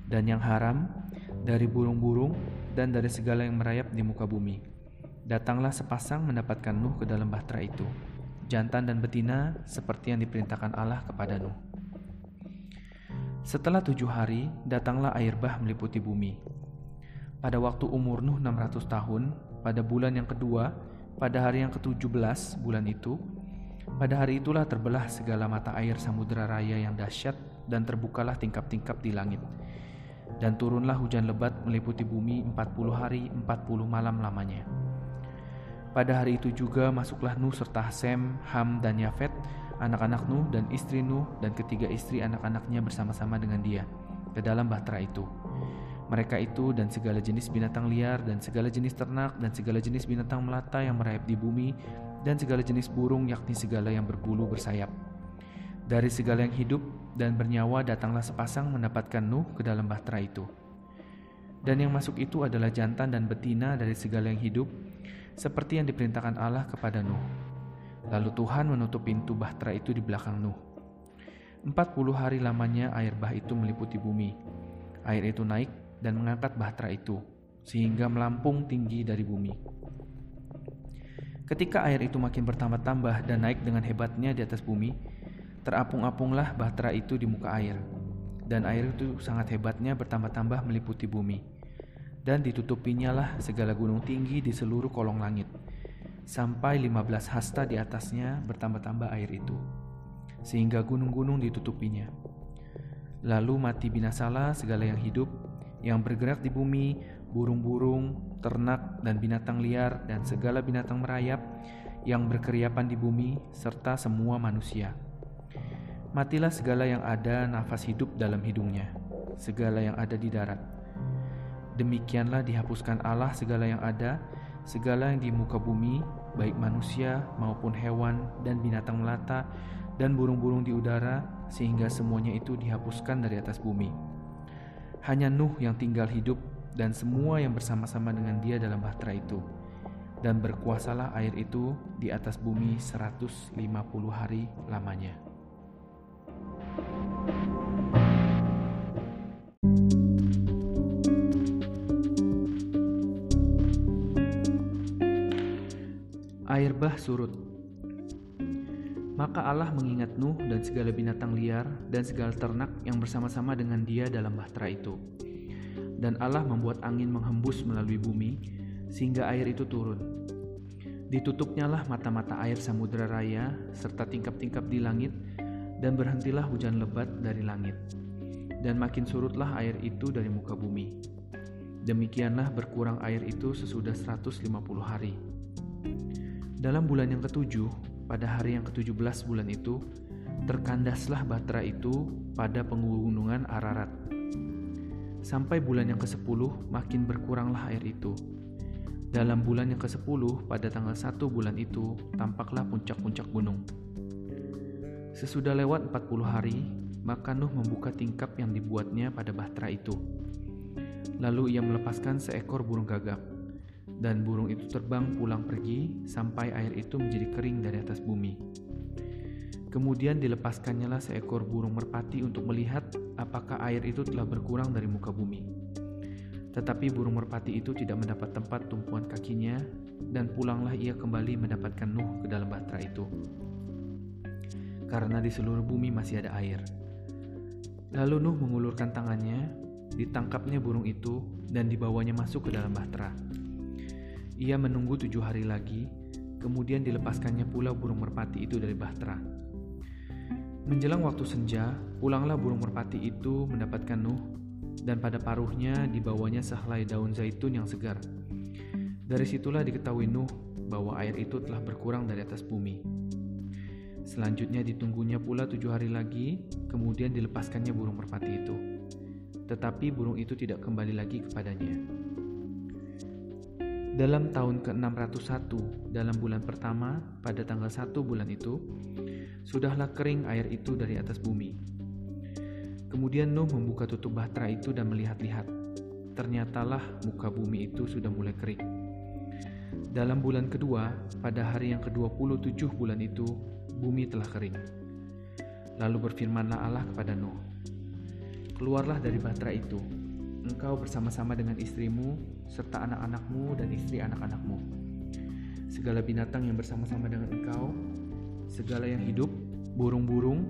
dan yang haram, dari burung-burung dan dari segala yang merayap di muka bumi. Datanglah sepasang mendapatkan Nuh ke dalam bahtera itu, jantan dan betina seperti yang diperintahkan Allah kepada Nuh. Setelah tujuh hari, datanglah air bah meliputi bumi. Pada waktu umur Nuh 600 tahun, pada bulan yang kedua, pada hari yang ke-17 bulan itu, pada hari itulah terbelah segala mata air samudera raya yang dahsyat dan terbukalah tingkap-tingkap di langit. Dan turunlah hujan lebat meliputi bumi 40 hari 40 malam lamanya. Pada hari itu juga masuklah Nuh serta Sem, Ham, dan Yafet, anak-anak Nuh dan istri Nuh dan ketiga istri anak-anaknya bersama-sama dengan dia ke dalam bahtera itu. Mereka itu dan segala jenis binatang liar dan segala jenis ternak dan segala jenis binatang melata yang merayap di bumi dan segala jenis burung yakni segala yang berbulu bersayap. Dari segala yang hidup dan bernyawa datanglah sepasang mendapatkan Nuh ke dalam bahtera itu. Dan yang masuk itu adalah jantan dan betina dari segala yang hidup, seperti yang diperintahkan Allah kepada Nuh. Lalu Tuhan menutup pintu bahtera itu di belakang Nuh. Empat puluh hari lamanya air bah itu meliputi bumi. Air itu naik dan mengangkat bahtera itu, sehingga melampung tinggi dari bumi. Ketika air itu makin bertambah-tambah dan naik dengan hebatnya di atas bumi, terapung-apunglah bahtera itu di muka air, dan air itu sangat hebatnya bertambah-tambah meliputi bumi dan ditutupinya lah segala gunung tinggi di seluruh kolong langit, sampai 15 hasta di atasnya bertambah-tambah air itu, sehingga gunung-gunung ditutupinya. Lalu mati binasalah segala yang hidup, yang bergerak di bumi, burung-burung, ternak, dan binatang liar, dan segala binatang merayap yang berkeriapan di bumi, serta semua manusia. Matilah segala yang ada nafas hidup dalam hidungnya, segala yang ada di darat, Demikianlah dihapuskan Allah segala yang ada, segala yang di muka bumi, baik manusia maupun hewan dan binatang melata dan burung-burung di udara, sehingga semuanya itu dihapuskan dari atas bumi. Hanya Nuh yang tinggal hidup dan semua yang bersama-sama dengan dia dalam bahtera itu. Dan berkuasalah air itu di atas bumi 150 hari lamanya. Air bah surut. Maka Allah mengingat Nuh dan segala binatang liar dan segala ternak yang bersama-sama dengan dia dalam bahtera itu. Dan Allah membuat angin menghembus melalui bumi sehingga air itu turun. Ditutupnya lah mata-mata air samudera raya serta tingkap-tingkap di langit dan berhentilah hujan lebat dari langit. Dan makin surutlah air itu dari muka bumi. Demikianlah berkurang air itu sesudah 150 hari. Dalam bulan yang ketujuh, pada hari yang ketujuh belas bulan itu, terkandaslah batra itu pada pegunungan Ararat. Sampai bulan yang ke-10 makin berkuranglah air itu. Dalam bulan yang ke-10 pada tanggal 1 bulan itu tampaklah puncak-puncak gunung. Sesudah lewat 40 hari, maka Nuh membuka tingkap yang dibuatnya pada bahtera itu. Lalu ia melepaskan seekor burung gagak dan burung itu terbang pulang pergi sampai air itu menjadi kering dari atas bumi. Kemudian dilepaskannya seekor burung merpati untuk melihat apakah air itu telah berkurang dari muka bumi. Tetapi burung merpati itu tidak mendapat tempat tumpuan kakinya, dan pulanglah ia kembali mendapatkan Nuh ke dalam bahtera itu. Karena di seluruh bumi masih ada air. Lalu Nuh mengulurkan tangannya, ditangkapnya burung itu dan dibawanya masuk ke dalam bahtera. Ia menunggu tujuh hari lagi, kemudian dilepaskannya pula burung merpati itu dari bahtera. Menjelang waktu senja, pulanglah burung merpati itu mendapatkan Nuh, dan pada paruhnya dibawanya sehelai daun zaitun yang segar. Dari situlah diketahui Nuh bahwa air itu telah berkurang dari atas bumi. Selanjutnya ditunggunya pula tujuh hari lagi, kemudian dilepaskannya burung merpati itu. Tetapi burung itu tidak kembali lagi kepadanya. Dalam tahun ke-601, dalam bulan pertama, pada tanggal 1 bulan itu, sudahlah kering air itu dari atas bumi. Kemudian Nuh membuka tutup bahtera itu dan melihat-lihat. Ternyatalah muka bumi itu sudah mulai kering. Dalam bulan kedua, pada hari yang ke-27 bulan itu, bumi telah kering. Lalu berfirmanlah Allah kepada Nuh, Keluarlah dari bahtera itu, engkau bersama-sama dengan istrimu, serta anak-anakmu dan istri anak-anakmu. Segala binatang yang bersama-sama dengan engkau, segala yang hidup, burung-burung,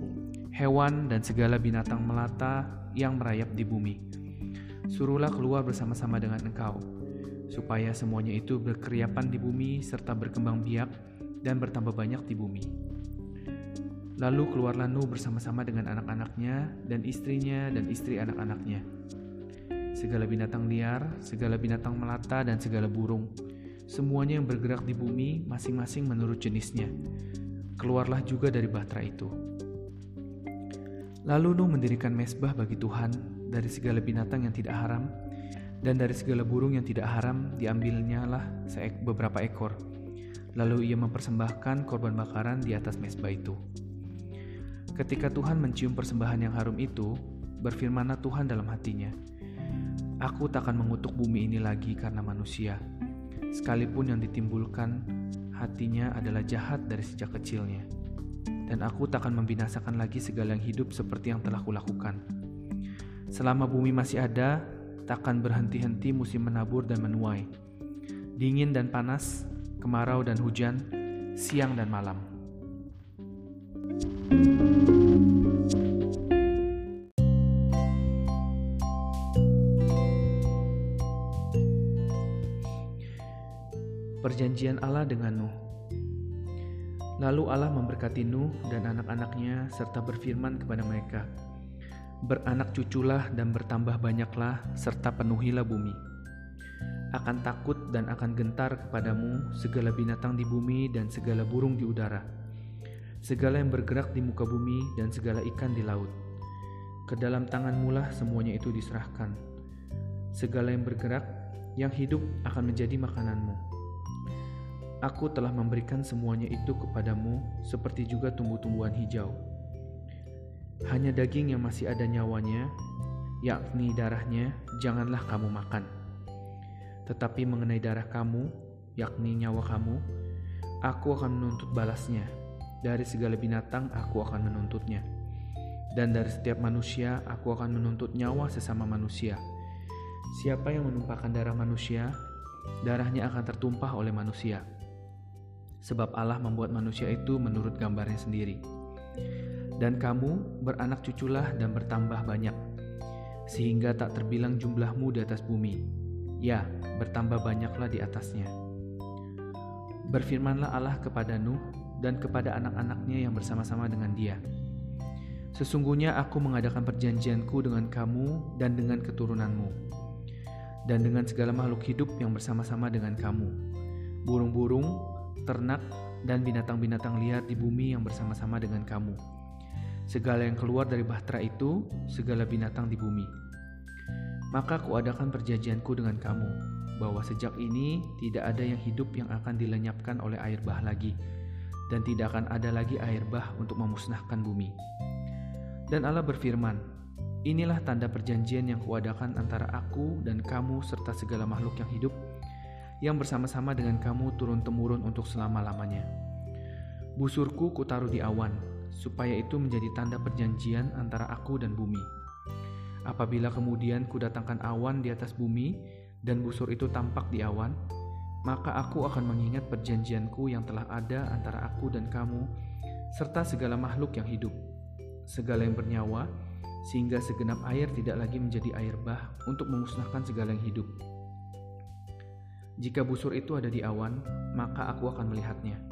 hewan, dan segala binatang melata yang merayap di bumi. Suruhlah keluar bersama-sama dengan engkau, supaya semuanya itu berkeriapan di bumi serta berkembang biak dan bertambah banyak di bumi. Lalu keluarlah Nuh bersama-sama dengan anak-anaknya dan istrinya dan istri anak-anaknya segala binatang liar, segala binatang melata, dan segala burung. Semuanya yang bergerak di bumi masing-masing menurut jenisnya. Keluarlah juga dari bahtera itu. Lalu Nuh mendirikan mesbah bagi Tuhan dari segala binatang yang tidak haram, dan dari segala burung yang tidak haram diambilnya lah beberapa ekor. Lalu ia mempersembahkan korban bakaran di atas mesbah itu. Ketika Tuhan mencium persembahan yang harum itu, berfirmanlah Tuhan dalam hatinya, Aku tak akan mengutuk bumi ini lagi karena manusia, sekalipun yang ditimbulkan hatinya adalah jahat dari sejak kecilnya. Dan aku tak akan membinasakan lagi segala yang hidup seperti yang telah kulakukan. Selama bumi masih ada, takkan berhenti-henti musim menabur dan menuai. Dingin dan panas, kemarau dan hujan, siang dan malam. thank you Perjanjian Allah dengan Nuh. Lalu Allah memberkati Nuh dan anak-anaknya serta berfirman kepada mereka, Beranak cuculah dan bertambah banyaklah serta penuhilah bumi. Akan takut dan akan gentar kepadamu segala binatang di bumi dan segala burung di udara, segala yang bergerak di muka bumi dan segala ikan di laut. Ke dalam tanganmu lah semuanya itu diserahkan. Segala yang bergerak, yang hidup akan menjadi makananmu Aku telah memberikan semuanya itu kepadamu, seperti juga tumbuh-tumbuhan hijau. Hanya daging yang masih ada nyawanya, yakni darahnya, janganlah kamu makan. Tetapi mengenai darah kamu, yakni nyawa kamu, aku akan menuntut balasnya. Dari segala binatang, aku akan menuntutnya, dan dari setiap manusia, aku akan menuntut nyawa sesama manusia. Siapa yang menumpahkan darah manusia, darahnya akan tertumpah oleh manusia sebab Allah membuat manusia itu menurut gambarnya sendiri. Dan kamu beranak cuculah dan bertambah banyak, sehingga tak terbilang jumlahmu di atas bumi. Ya, bertambah banyaklah di atasnya. Berfirmanlah Allah kepada Nuh dan kepada anak-anaknya yang bersama-sama dengan dia. Sesungguhnya aku mengadakan perjanjianku dengan kamu dan dengan keturunanmu, dan dengan segala makhluk hidup yang bersama-sama dengan kamu, burung-burung, ternak, dan binatang-binatang liar di bumi yang bersama-sama dengan kamu. Segala yang keluar dari bahtera itu, segala binatang di bumi. Maka kuadakan perjanjianku dengan kamu, bahwa sejak ini tidak ada yang hidup yang akan dilenyapkan oleh air bah lagi, dan tidak akan ada lagi air bah untuk memusnahkan bumi. Dan Allah berfirman, Inilah tanda perjanjian yang kuadakan antara aku dan kamu serta segala makhluk yang hidup yang bersama-sama dengan kamu turun-temurun untuk selama-lamanya. Busurku kutaruh di awan, supaya itu menjadi tanda perjanjian antara aku dan bumi. Apabila kemudian kudatangkan awan di atas bumi, dan busur itu tampak di awan, maka aku akan mengingat perjanjianku yang telah ada antara aku dan kamu, serta segala makhluk yang hidup, segala yang bernyawa, sehingga segenap air tidak lagi menjadi air bah untuk memusnahkan segala yang hidup. Jika busur itu ada di awan, maka aku akan melihatnya,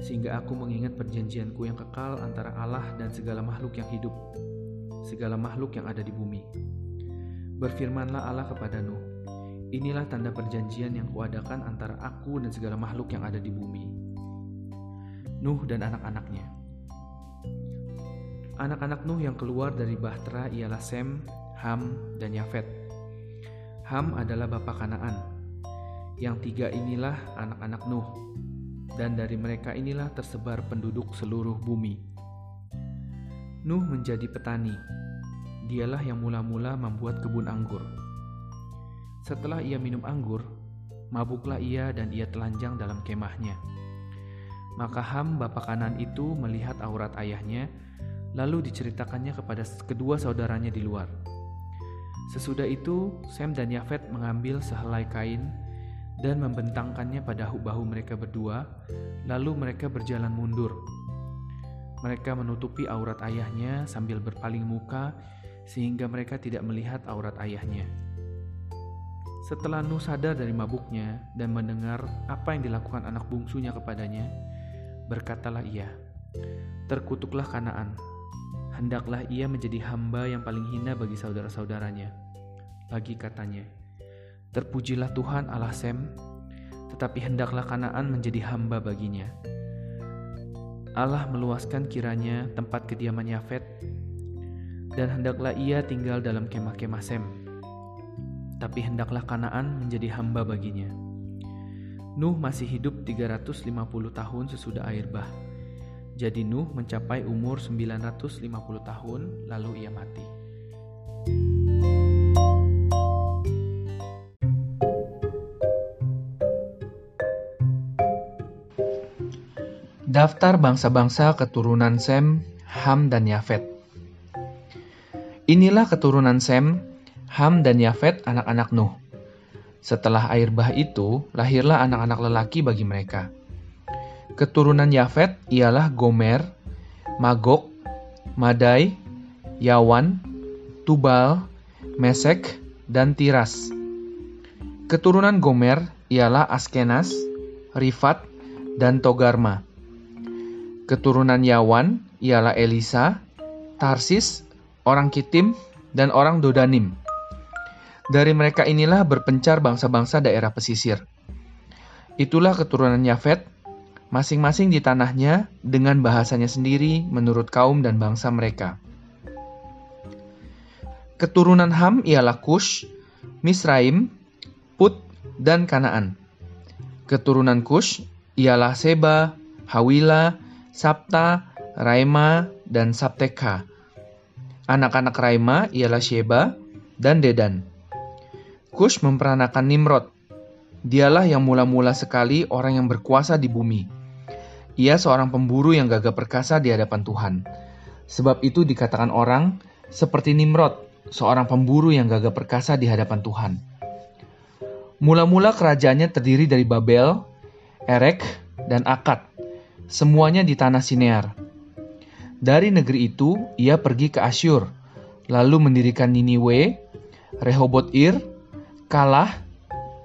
sehingga aku mengingat perjanjianku yang kekal antara Allah dan segala makhluk yang hidup, segala makhluk yang ada di bumi. Berfirmanlah Allah kepada Nuh, Inilah tanda perjanjian yang kuadakan antara aku dan segala makhluk yang ada di bumi. Nuh dan anak-anaknya. Anak-anak Nuh yang keluar dari Bahtera ialah Sem, Ham, dan Yafet. Ham adalah bapak Kanaan. Yang tiga inilah anak-anak Nuh, dan dari mereka inilah tersebar penduduk seluruh bumi. Nuh menjadi petani. Dialah yang mula-mula membuat kebun anggur. Setelah ia minum anggur, mabuklah ia dan ia telanjang dalam kemahnya. Maka Ham bapak kanan itu melihat aurat ayahnya, lalu diceritakannya kepada kedua saudaranya di luar. Sesudah itu, Sem dan Yafet mengambil sehelai kain dan membentangkannya pada bahu mereka berdua, lalu mereka berjalan mundur. Mereka menutupi aurat ayahnya sambil berpaling muka, sehingga mereka tidak melihat aurat ayahnya. Setelah Nuh sadar dari mabuknya dan mendengar apa yang dilakukan anak bungsunya kepadanya, berkatalah ia, Terkutuklah Kanaan, hendaklah ia menjadi hamba yang paling hina bagi saudara-saudaranya. Lagi katanya, Terpujilah Tuhan Allah Sem, tetapi hendaklah Kanaan menjadi hamba baginya. Allah meluaskan kiranya tempat kediaman Yafet, dan hendaklah ia tinggal dalam kemah-kemah Sem tapi hendaklah Kanaan menjadi hamba baginya. Nuh masih hidup 350 tahun sesudah air bah. Jadi Nuh mencapai umur 950 tahun lalu ia mati. Daftar bangsa-bangsa keturunan Sem, Ham, dan Yafet. Inilah keturunan Sem, Ham dan Yafet anak-anak Nuh. Setelah air bah itu, lahirlah anak-anak lelaki bagi mereka. Keturunan Yafet ialah Gomer, Magok, Madai, Yawan, Tubal, Mesek, dan Tiras. Keturunan Gomer ialah Askenas, Rifat, dan Togarma. Keturunan Yawan ialah Elisa, Tarsis, orang Kitim, dan orang Dodanim. Dari mereka inilah berpencar bangsa-bangsa daerah pesisir. Itulah keturunan Yafet, masing-masing di tanahnya dengan bahasanya sendiri menurut kaum dan bangsa mereka. Keturunan Ham ialah Kush, Misraim, Put, dan Kanaan. Keturunan Kush ialah Seba, Hawila, Sabta, Raima, dan Sabteka. Anak-anak Raima ialah Sheba dan Dedan. Kush memperanakan Nimrod. Dialah yang mula-mula sekali orang yang berkuasa di bumi. Ia seorang pemburu yang gagah perkasa di hadapan Tuhan. Sebab itu dikatakan orang seperti Nimrod, seorang pemburu yang gagah perkasa di hadapan Tuhan. Mula-mula kerajaannya terdiri dari Babel, Erek, dan Akad. Semuanya di tanah Sinear. Dari negeri itu, ia pergi ke Asyur, lalu mendirikan Niniwe, Rehoboth Ir, kalah,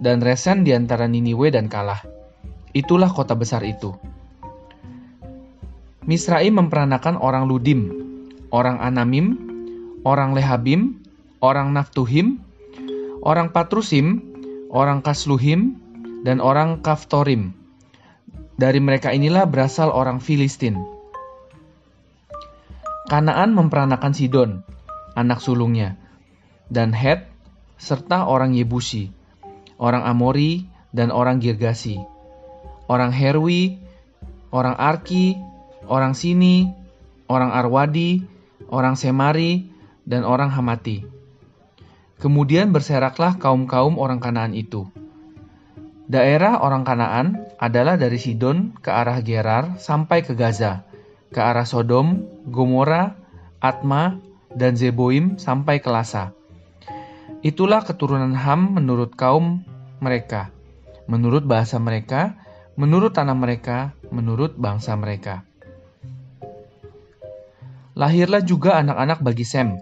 dan resen di antara Niniwe dan kalah. Itulah kota besar itu. Misraim memperanakan orang Ludim, orang Anamim, orang Lehabim, orang Naftuhim, orang Patrusim, orang Kasluhim, dan orang Kaftorim. Dari mereka inilah berasal orang Filistin. Kanaan memperanakan Sidon, anak sulungnya, dan Het, serta orang Yebusi, orang Amori, dan orang Girgasi, orang Herwi, orang Arki, orang Sini, orang Arwadi, orang Semari, dan orang Hamati. Kemudian berseraklah kaum-kaum orang Kanaan itu. Daerah orang Kanaan adalah dari Sidon ke arah Gerar sampai ke Gaza, ke arah Sodom, Gomora, Atma, dan Zeboim sampai ke Lasa Itulah keturunan Ham menurut kaum mereka, menurut bahasa mereka, menurut tanah mereka, menurut bangsa mereka. Lahirlah juga anak-anak bagi Sem,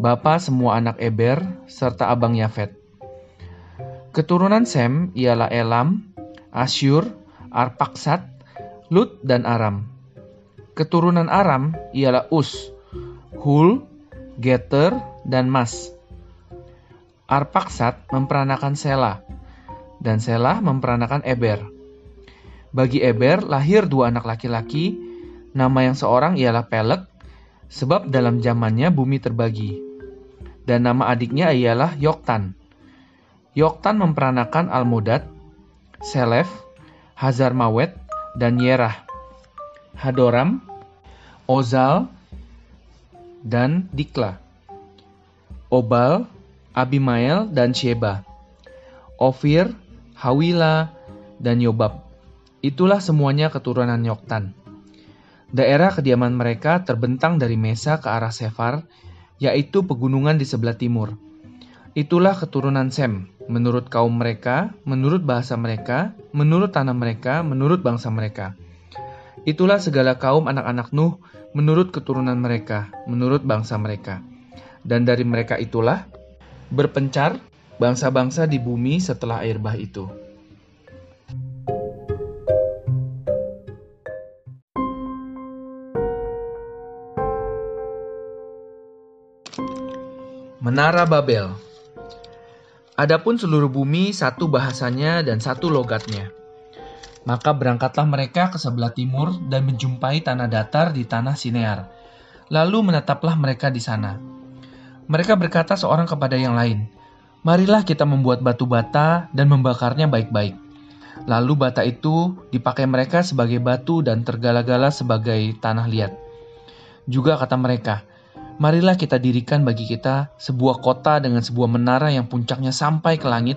bapa semua anak Eber, serta abang Yafet. Keturunan Sem ialah Elam, Asyur, Arpaksat, Lut, dan Aram. Keturunan Aram ialah Us, Hul, Geter, dan Mas. Arpaksat memperanakan Sela, dan Sela memperanakan Eber. Bagi Eber lahir dua anak laki-laki, nama yang seorang ialah Pelek, sebab dalam zamannya bumi terbagi. Dan nama adiknya ialah Yoktan. Yoktan memperanakan Almodad, Selef, Hazar Mawet, dan Yerah. Hadoram, Ozal, dan Dikla. Obal, Abimael, dan Sheba. Ofir, Hawila, dan Yobab. Itulah semuanya keturunan Yoktan. Daerah kediaman mereka terbentang dari Mesa ke arah Sefar, yaitu pegunungan di sebelah timur. Itulah keturunan Sem, menurut kaum mereka, menurut bahasa mereka, menurut tanah mereka, menurut bangsa mereka. Itulah segala kaum anak-anak Nuh, menurut keturunan mereka, menurut bangsa mereka. Dan dari mereka itulah berpencar bangsa-bangsa di bumi setelah air bah itu. Menara Babel Adapun seluruh bumi satu bahasanya dan satu logatnya. Maka berangkatlah mereka ke sebelah timur dan menjumpai tanah datar di tanah Sinear. Lalu menetaplah mereka di sana. Mereka berkata seorang kepada yang lain, Marilah kita membuat batu bata dan membakarnya baik-baik. Lalu bata itu dipakai mereka sebagai batu dan tergala-gala sebagai tanah liat. Juga kata mereka, marilah kita dirikan bagi kita sebuah kota dengan sebuah menara yang puncaknya sampai ke langit,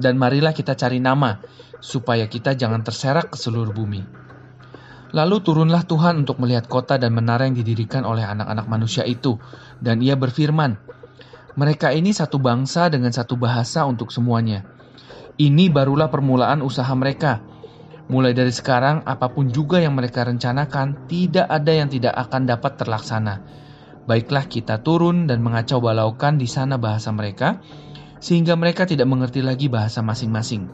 dan marilah kita cari nama, supaya kita jangan terserak ke seluruh bumi. Lalu turunlah Tuhan untuk melihat kota dan menara yang didirikan oleh anak-anak manusia itu, dan ia berfirman, mereka ini satu bangsa dengan satu bahasa untuk semuanya. Ini barulah permulaan usaha mereka. Mulai dari sekarang, apa pun juga yang mereka rencanakan, tidak ada yang tidak akan dapat terlaksana Baiklah kita turun dan mengacau balaukan di sana bahasa mereka, sehingga mereka tidak mengerti lagi bahasa masing-masing.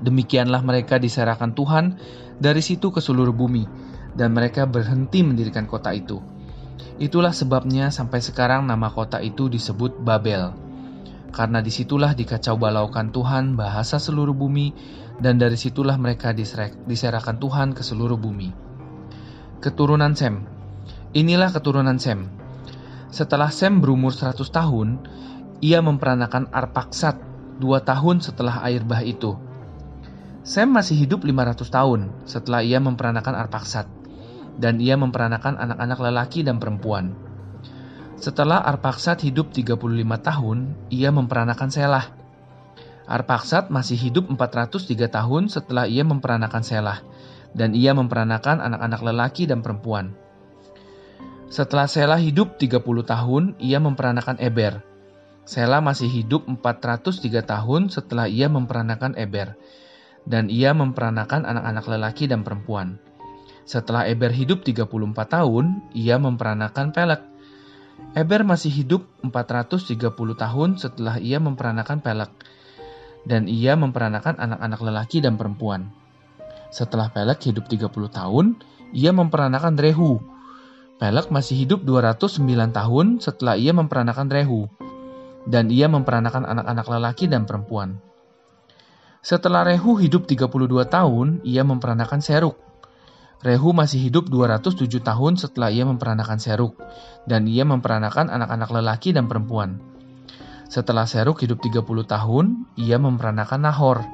Demikianlah mereka diserahkan Tuhan dari situ ke seluruh bumi, dan mereka berhenti mendirikan kota itu. Itulah sebabnya sampai sekarang nama kota itu disebut Babel. Karena di situlah dikacau balaukan Tuhan bahasa seluruh bumi, dan dari situlah mereka diserahkan Tuhan ke seluruh bumi. Keturunan Sem, Inilah keturunan Sem. Setelah Sem berumur 100 tahun, ia memperanakan Arpaksat dua tahun setelah air bah itu. Sem masih hidup 500 tahun setelah ia memperanakan Arpaksat, dan ia memperanakan anak-anak lelaki dan perempuan. Setelah Arpaksat hidup 35 tahun, ia memperanakan Selah. Arpaksat masih hidup 403 tahun setelah ia memperanakan Selah, dan ia memperanakan anak-anak lelaki dan perempuan. Setelah Sela hidup 30 tahun, ia memperanakan Eber. Sela masih hidup 403 tahun setelah ia memperanakan Eber. Dan ia memperanakan anak-anak lelaki dan perempuan. Setelah Eber hidup 34 tahun, ia memperanakan Pelek. Eber masih hidup 430 tahun setelah ia memperanakan Pelek. Dan ia memperanakan anak-anak lelaki dan perempuan. Setelah Pelek hidup 30 tahun, ia memperanakan Rehu Pelek masih hidup 209 tahun setelah ia memperanakan Rehu, dan ia memperanakan anak-anak lelaki dan perempuan. Setelah Rehu hidup 32 tahun, ia memperanakan Seruk. Rehu masih hidup 207 tahun setelah ia memperanakan Seruk, dan ia memperanakan anak-anak lelaki dan perempuan. Setelah Seruk hidup 30 tahun, ia memperanakan Nahor,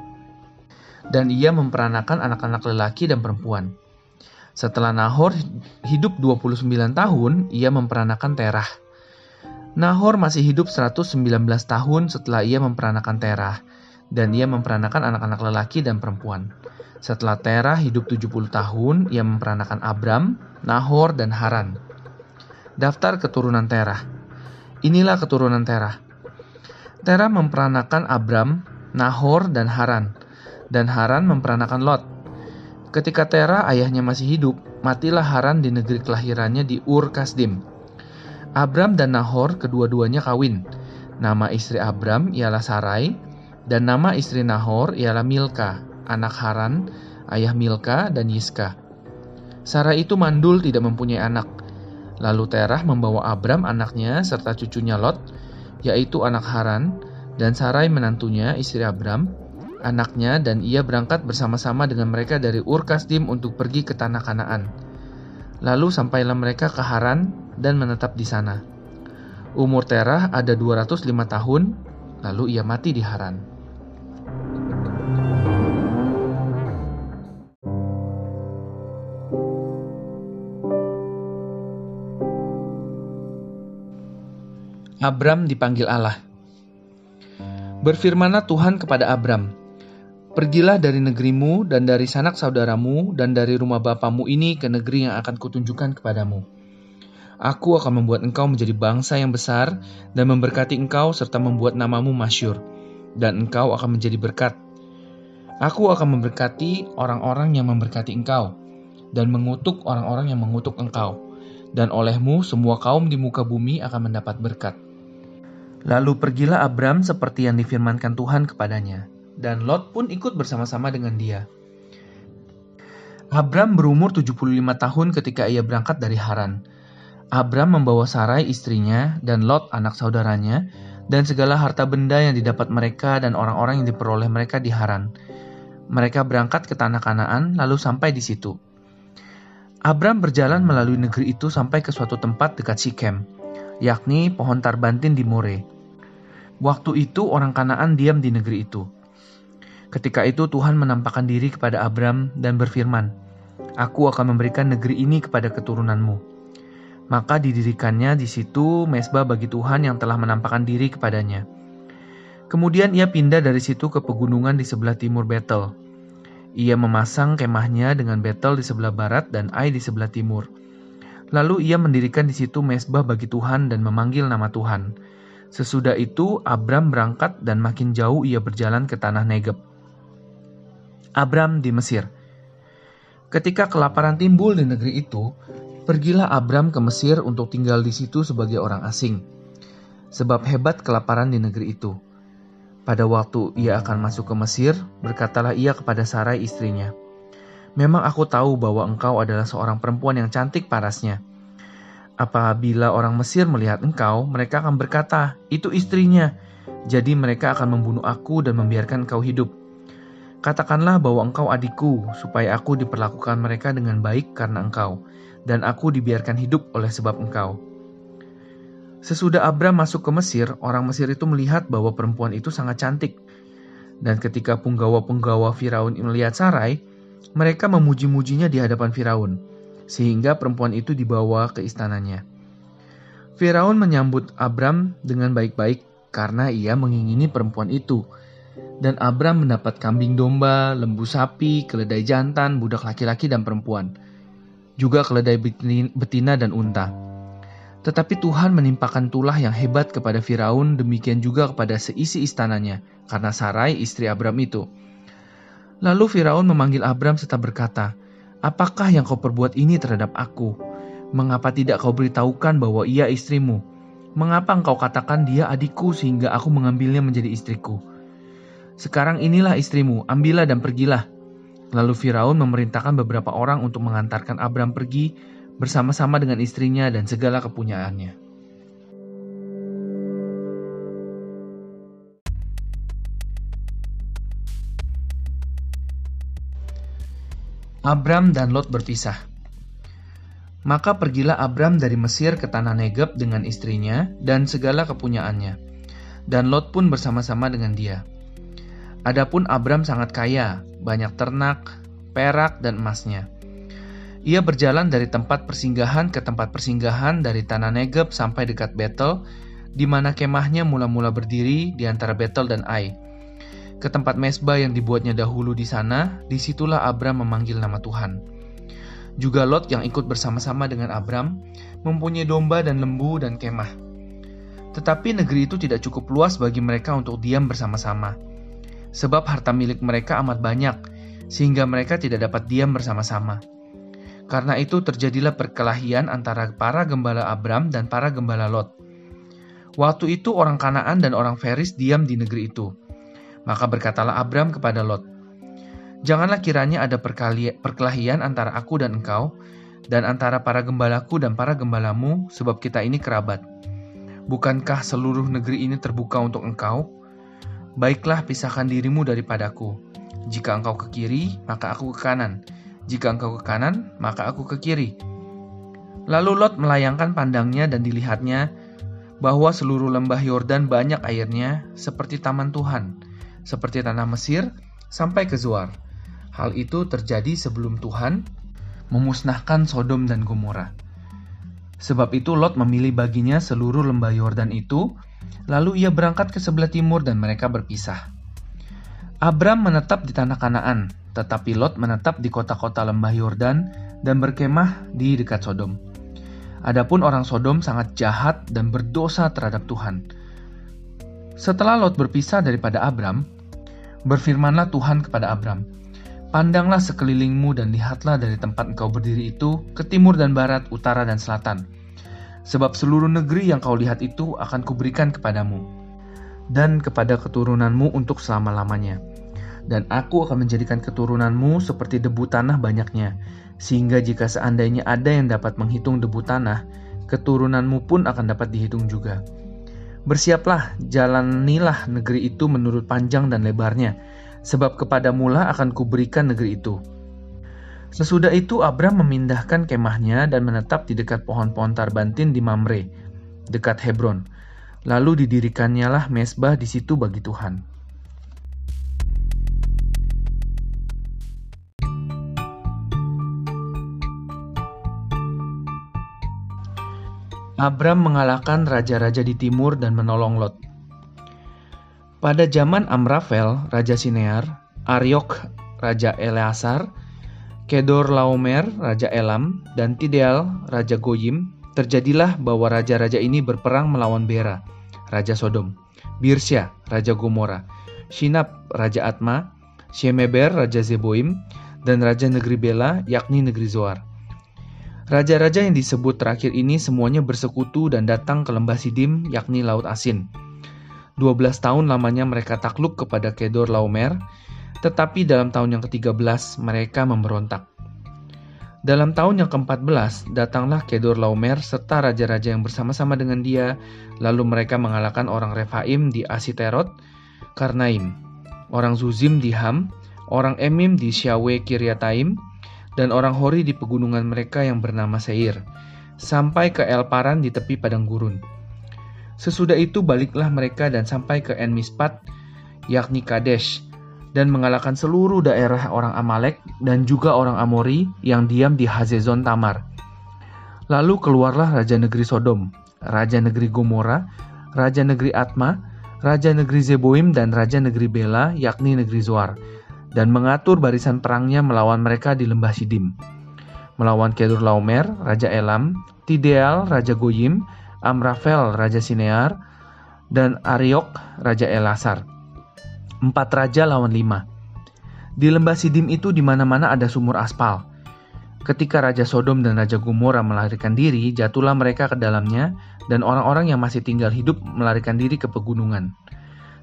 dan ia memperanakan anak-anak lelaki dan perempuan. Setelah Nahor hidup 29 tahun, ia memperanakan Terah. Nahor masih hidup 119 tahun setelah ia memperanakan Terah, dan ia memperanakan anak-anak lelaki dan perempuan. Setelah Terah hidup 70 tahun, ia memperanakan Abram, Nahor, dan Haran. Daftar keturunan Terah. Inilah keturunan Terah. Terah memperanakan Abram, Nahor, dan Haran. Dan Haran memperanakan Lot. Ketika Tera ayahnya masih hidup, matilah Haran di negeri kelahirannya di Ur Kasdim. Abram dan Nahor kedua-duanya kawin. Nama istri Abram ialah Sarai, dan nama istri Nahor ialah Milka, anak Haran, ayah Milka dan Yiska. Sarai itu mandul tidak mempunyai anak. Lalu Terah membawa Abram anaknya serta cucunya Lot, yaitu anak Haran, dan Sarai menantunya istri Abram, anaknya dan ia berangkat bersama-sama dengan mereka dari Ur Kasdim untuk pergi ke tanah Kanaan. Lalu sampailah mereka ke Haran dan menetap di sana. Umur Terah ada 205 tahun, lalu ia mati di Haran. Abram dipanggil Allah. Berfirmanlah Tuhan kepada Abram, Pergilah dari negerimu dan dari sanak saudaramu dan dari rumah bapamu ini ke negeri yang akan kutunjukkan kepadamu. Aku akan membuat engkau menjadi bangsa yang besar dan memberkati engkau serta membuat namamu masyur, dan engkau akan menjadi berkat. Aku akan memberkati orang-orang yang memberkati engkau, dan mengutuk orang-orang yang mengutuk engkau, dan olehmu semua kaum di muka bumi akan mendapat berkat. Lalu pergilah Abram seperti yang difirmankan Tuhan kepadanya dan Lot pun ikut bersama-sama dengan dia. Abram berumur 75 tahun ketika ia berangkat dari Haran. Abram membawa Sarai istrinya dan Lot anak saudaranya dan segala harta benda yang didapat mereka dan orang-orang yang diperoleh mereka di Haran. Mereka berangkat ke tanah Kanaan lalu sampai di situ. Abram berjalan melalui negeri itu sampai ke suatu tempat dekat Sikem, yakni pohon tarbantin di More. Waktu itu orang Kanaan diam di negeri itu. Ketika itu Tuhan menampakkan diri kepada Abram dan berfirman, Aku akan memberikan negeri ini kepada keturunanmu. Maka didirikannya di situ mesbah bagi Tuhan yang telah menampakkan diri kepadanya. Kemudian ia pindah dari situ ke pegunungan di sebelah timur Betel. Ia memasang kemahnya dengan Betel di sebelah barat dan Ai di sebelah timur. Lalu ia mendirikan di situ mesbah bagi Tuhan dan memanggil nama Tuhan. Sesudah itu Abram berangkat dan makin jauh ia berjalan ke tanah Negeb. Abram di Mesir. Ketika kelaparan timbul di negeri itu, pergilah Abram ke Mesir untuk tinggal di situ sebagai orang asing. Sebab hebat kelaparan di negeri itu. Pada waktu ia akan masuk ke Mesir, berkatalah ia kepada Sarai istrinya, Memang aku tahu bahwa engkau adalah seorang perempuan yang cantik parasnya. Apabila orang Mesir melihat engkau, mereka akan berkata, itu istrinya. Jadi mereka akan membunuh aku dan membiarkan engkau hidup. Katakanlah bahwa engkau adikku, supaya aku diperlakukan mereka dengan baik karena engkau, dan aku dibiarkan hidup oleh sebab engkau. Sesudah Abram masuk ke Mesir, orang Mesir itu melihat bahwa perempuan itu sangat cantik. Dan ketika penggawa-penggawa Firaun melihat Sarai, mereka memuji-mujinya di hadapan Firaun, sehingga perempuan itu dibawa ke istananya. Firaun menyambut Abram dengan baik-baik karena ia mengingini perempuan itu, dan Abram mendapat kambing domba, lembu sapi, keledai jantan, budak laki-laki dan perempuan. Juga keledai betina dan unta. Tetapi Tuhan menimpakan tulah yang hebat kepada Firaun, demikian juga kepada seisi istananya, karena Sarai istri Abram itu. Lalu Firaun memanggil Abram serta berkata, Apakah yang kau perbuat ini terhadap aku? Mengapa tidak kau beritahukan bahwa ia istrimu? Mengapa engkau katakan dia adikku sehingga aku mengambilnya menjadi istriku?' Sekarang inilah istrimu, ambillah dan pergilah. Lalu Firaun memerintahkan beberapa orang untuk mengantarkan Abram pergi bersama-sama dengan istrinya dan segala kepunyaannya. Abram dan Lot berpisah. Maka pergilah Abram dari Mesir ke tanah Negeb dengan istrinya dan segala kepunyaannya. Dan Lot pun bersama-sama dengan dia. Adapun Abram sangat kaya, banyak ternak, perak, dan emasnya. Ia berjalan dari tempat persinggahan ke tempat persinggahan dari tanah Negeb sampai dekat Betel, di mana kemahnya mula-mula berdiri di antara Betel dan Ai. Ke tempat mesbah yang dibuatnya dahulu di sana, di situlah Abram memanggil nama Tuhan. Juga Lot yang ikut bersama-sama dengan Abram, mempunyai domba dan lembu dan kemah. Tetapi negeri itu tidak cukup luas bagi mereka untuk diam bersama-sama sebab harta milik mereka amat banyak, sehingga mereka tidak dapat diam bersama-sama. Karena itu terjadilah perkelahian antara para gembala Abram dan para gembala Lot. Waktu itu orang Kanaan dan orang Feris diam di negeri itu. Maka berkatalah Abram kepada Lot, Janganlah kiranya ada perkelahian antara aku dan engkau, dan antara para gembalaku dan para gembalamu, sebab kita ini kerabat. Bukankah seluruh negeri ini terbuka untuk engkau? Baiklah pisahkan dirimu daripadaku. Jika engkau ke kiri, maka aku ke kanan. Jika engkau ke kanan, maka aku ke kiri. Lalu Lot melayangkan pandangnya dan dilihatnya bahwa seluruh lembah Yordan banyak airnya seperti taman Tuhan, seperti tanah Mesir sampai ke Zuar. Hal itu terjadi sebelum Tuhan memusnahkan Sodom dan Gomora. Sebab itu Lot memilih baginya seluruh lembah Yordan itu, lalu ia berangkat ke sebelah timur dan mereka berpisah. Abram menetap di tanah Kanaan, tetapi Lot menetap di kota-kota lembah Yordan dan berkemah di dekat Sodom. Adapun orang Sodom sangat jahat dan berdosa terhadap Tuhan. Setelah Lot berpisah daripada Abram, berfirmanlah Tuhan kepada Abram, Pandanglah sekelilingmu dan lihatlah dari tempat engkau berdiri itu ke timur dan barat, utara dan selatan. Sebab seluruh negeri yang kau lihat itu akan kuberikan kepadamu dan kepada keturunanmu untuk selama-lamanya. Dan aku akan menjadikan keturunanmu seperti debu tanah banyaknya, sehingga jika seandainya ada yang dapat menghitung debu tanah, keturunanmu pun akan dapat dihitung juga. Bersiaplah, jalanilah negeri itu menurut panjang dan lebarnya, sebab kepada mula akan kuberikan negeri itu. Sesudah itu Abram memindahkan kemahnya dan menetap di dekat pohon-pohon tarbantin di Mamre, dekat Hebron. Lalu didirikannya lah mesbah di situ bagi Tuhan. Abram mengalahkan raja-raja di timur dan menolong Lot. Pada zaman Amrafel, Raja Sinear, Aryok, Raja Eleazar, Kedor Laomer, Raja Elam, dan Tideal, Raja Goyim, terjadilah bahwa raja-raja ini berperang melawan Bera, Raja Sodom, Birsya, Raja Gomora, Shinab, Raja Atma, Shemeber, Raja Zeboim, dan Raja Negeri Bela, yakni Negeri Zoar. Raja-raja yang disebut terakhir ini semuanya bersekutu dan datang ke lembah Sidim, yakni Laut Asin 12 tahun lamanya mereka takluk kepada Kedor Laomer, tetapi dalam tahun yang ke-13 mereka memberontak. Dalam tahun yang ke-14 datanglah Kedor Laomer serta raja-raja yang bersama-sama dengan dia, lalu mereka mengalahkan orang Refaim di Asiterot, Karnaim, orang Zuzim di Ham, orang Emim di Syawe Kiryataim, dan orang Hori di pegunungan mereka yang bernama Seir, sampai ke El Paran di tepi padang gurun. Sesudah itu baliklah mereka dan sampai ke En Mispat, yakni Kadesh, dan mengalahkan seluruh daerah orang Amalek dan juga orang Amori yang diam di Hazezon Tamar. Lalu keluarlah raja negeri Sodom, raja negeri Gomora, raja negeri Atma, raja negeri Zeboim dan raja negeri Bela, yakni negeri Zoar, dan mengatur barisan perangnya melawan mereka di lembah Sidim. Melawan Kedur Laomer, raja Elam, Tideal, raja Goyim, Amrafel Raja Sinear, dan Ariok Raja Elasar. Empat raja lawan lima. Di lembah Sidim itu di mana-mana ada sumur aspal. Ketika Raja Sodom dan Raja Gomora melarikan diri, jatuhlah mereka ke dalamnya, dan orang-orang yang masih tinggal hidup melarikan diri ke pegunungan.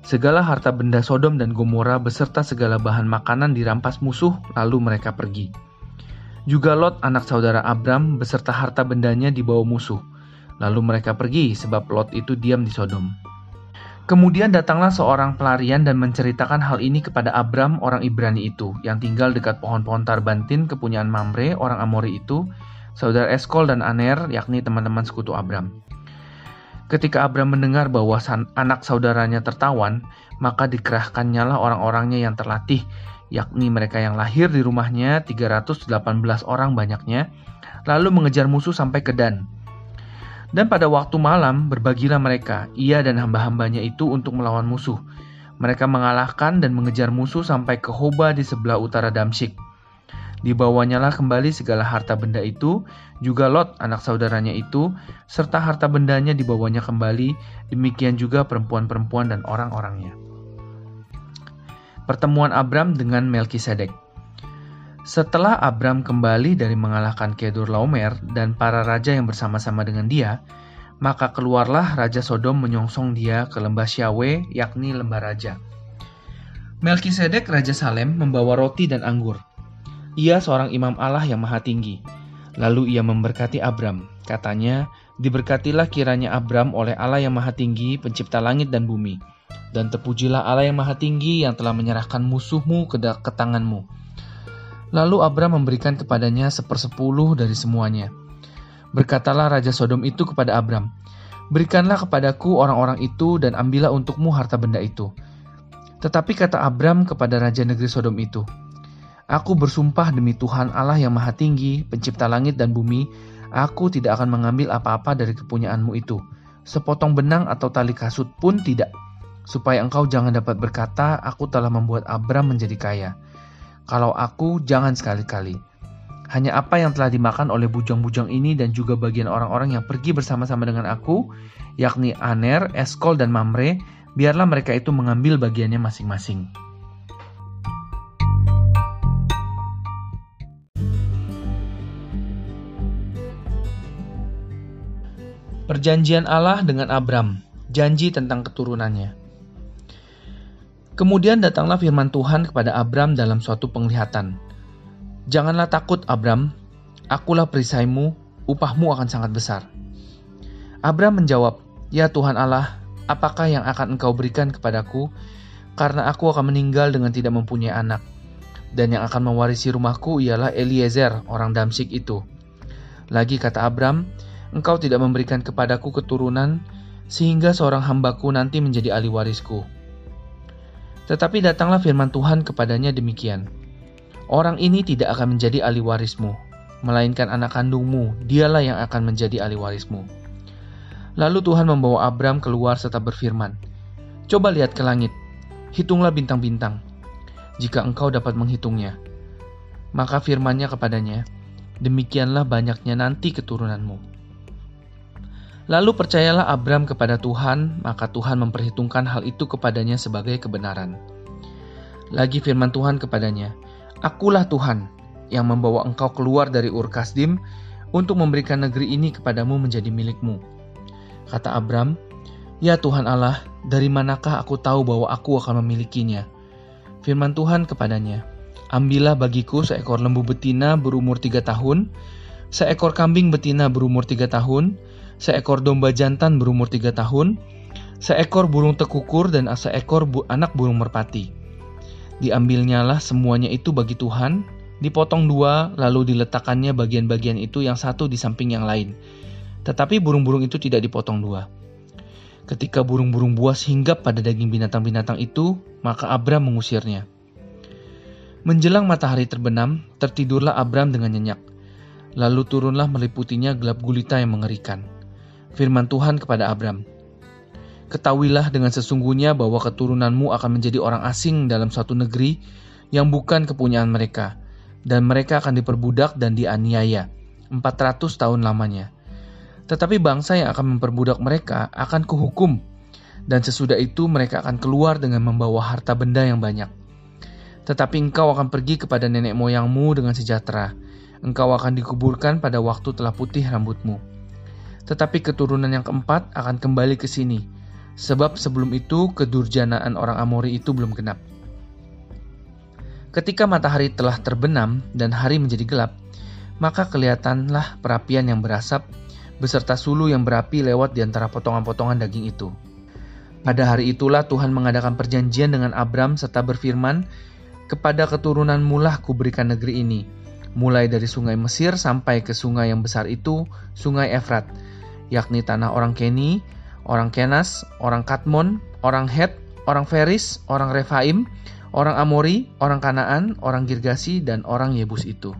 Segala harta benda Sodom dan Gomora beserta segala bahan makanan dirampas musuh, lalu mereka pergi. Juga Lot, anak saudara Abram, beserta harta bendanya dibawa musuh. Lalu mereka pergi sebab Lot itu diam di Sodom. Kemudian datanglah seorang pelarian dan menceritakan hal ini kepada Abram orang Ibrani itu yang tinggal dekat pohon-pohon tarbantin kepunyaan Mamre orang Amori itu, saudara Eskol dan Aner yakni teman-teman sekutu Abram. Ketika Abram mendengar bahwa anak saudaranya tertawan, maka dikerahkannya lah orang-orangnya yang terlatih, yakni mereka yang lahir di rumahnya 318 orang banyaknya, lalu mengejar musuh sampai ke Dan. Dan pada waktu malam berbagilah mereka, ia dan hamba-hambanya itu untuk melawan musuh. Mereka mengalahkan dan mengejar musuh sampai ke Hoba di sebelah utara Damsyik. Dibawanya lah kembali segala harta benda itu, juga Lot anak saudaranya itu, serta harta bendanya dibawanya kembali, demikian juga perempuan-perempuan dan orang-orangnya. Pertemuan Abram dengan Melkisedek Setelah Abram kembali dari mengalahkan Kedur Laomer dan para raja yang bersama-sama dengan dia, maka keluarlah Raja Sodom menyongsong dia ke lembah Syawe, yakni lembah raja. Melkisedek Raja Salem membawa roti dan anggur. Ia seorang imam Allah yang maha tinggi. Lalu ia memberkati Abram. Katanya, diberkatilah kiranya Abram oleh Allah yang maha tinggi, pencipta langit dan bumi. Dan terpujilah Allah yang maha tinggi yang telah menyerahkan musuhmu ke, ke tanganmu Lalu Abram memberikan kepadanya sepersepuluh dari semuanya. Berkatalah Raja Sodom itu kepada Abram, Berikanlah kepadaku orang-orang itu dan ambillah untukmu harta benda itu. Tetapi kata Abram kepada Raja Negeri Sodom itu, Aku bersumpah demi Tuhan Allah yang maha tinggi, pencipta langit dan bumi, aku tidak akan mengambil apa-apa dari kepunyaanmu itu. Sepotong benang atau tali kasut pun tidak, supaya engkau jangan dapat berkata, aku telah membuat Abram menjadi kaya. Kalau aku, jangan sekali-kali. Hanya apa yang telah dimakan oleh bujang-bujang ini dan juga bagian orang-orang yang pergi bersama-sama dengan aku, yakni Aner, Eskol, dan Mamre, biarlah mereka itu mengambil bagiannya masing-masing. Perjanjian Allah dengan Abram, janji tentang keturunannya. Kemudian datanglah firman Tuhan kepada Abram dalam suatu penglihatan. Janganlah takut Abram, akulah perisaimu, upahmu akan sangat besar. Abram menjawab, Ya Tuhan Allah, apakah yang akan engkau berikan kepadaku, karena aku akan meninggal dengan tidak mempunyai anak. Dan yang akan mewarisi rumahku ialah Eliezer, orang Damsik itu. Lagi kata Abram, engkau tidak memberikan kepadaku keturunan, sehingga seorang hambaku nanti menjadi ahli warisku. Tetapi datanglah firman Tuhan kepadanya demikian. Orang ini tidak akan menjadi ahli warismu, melainkan anak kandungmu, dialah yang akan menjadi ahli warismu. Lalu Tuhan membawa Abram keluar serta berfirman, Coba lihat ke langit, hitunglah bintang-bintang, jika engkau dapat menghitungnya. Maka firmannya kepadanya, Demikianlah banyaknya nanti keturunanmu. Lalu percayalah Abram kepada Tuhan, maka Tuhan memperhitungkan hal itu kepadanya sebagai kebenaran. Lagi firman Tuhan kepadanya, Akulah Tuhan yang membawa engkau keluar dari Ur Kasdim untuk memberikan negeri ini kepadamu menjadi milikmu. Kata Abram, Ya Tuhan Allah, dari manakah aku tahu bahwa aku akan memilikinya? Firman Tuhan kepadanya, Ambillah bagiku seekor lembu betina berumur tiga tahun, seekor kambing betina berumur tiga tahun, seekor domba jantan berumur tiga tahun, seekor burung tekukur dan seekor bu anak burung merpati. Diambilnyalah semuanya itu bagi Tuhan, dipotong dua, lalu diletakkannya bagian-bagian itu yang satu di samping yang lain. Tetapi burung-burung itu tidak dipotong dua. Ketika burung-burung buas hinggap pada daging binatang-binatang itu, maka Abram mengusirnya. Menjelang matahari terbenam, tertidurlah Abram dengan nyenyak. Lalu turunlah meliputinya gelap gulita yang mengerikan firman Tuhan kepada Abram. Ketahuilah dengan sesungguhnya bahwa keturunanmu akan menjadi orang asing dalam suatu negeri yang bukan kepunyaan mereka, dan mereka akan diperbudak dan dianiaya 400 tahun lamanya. Tetapi bangsa yang akan memperbudak mereka akan kuhukum, dan sesudah itu mereka akan keluar dengan membawa harta benda yang banyak. Tetapi engkau akan pergi kepada nenek moyangmu dengan sejahtera. Engkau akan dikuburkan pada waktu telah putih rambutmu tetapi keturunan yang keempat akan kembali ke sini, sebab sebelum itu kedurjanaan orang Amori itu belum genap. Ketika matahari telah terbenam dan hari menjadi gelap, maka kelihatanlah perapian yang berasap beserta sulu yang berapi lewat di antara potongan-potongan daging itu. Pada hari itulah Tuhan mengadakan perjanjian dengan Abram serta berfirman, "Kepada keturunan mulah kuberikan negeri ini, mulai dari sungai Mesir sampai ke sungai yang besar itu, sungai Efrat, yakni tanah orang Keni, orang Kenas, orang Katmon, orang Het, orang Feris, orang Refaim, orang Amori, orang Kanaan, orang Girgasi, dan orang Yebus itu.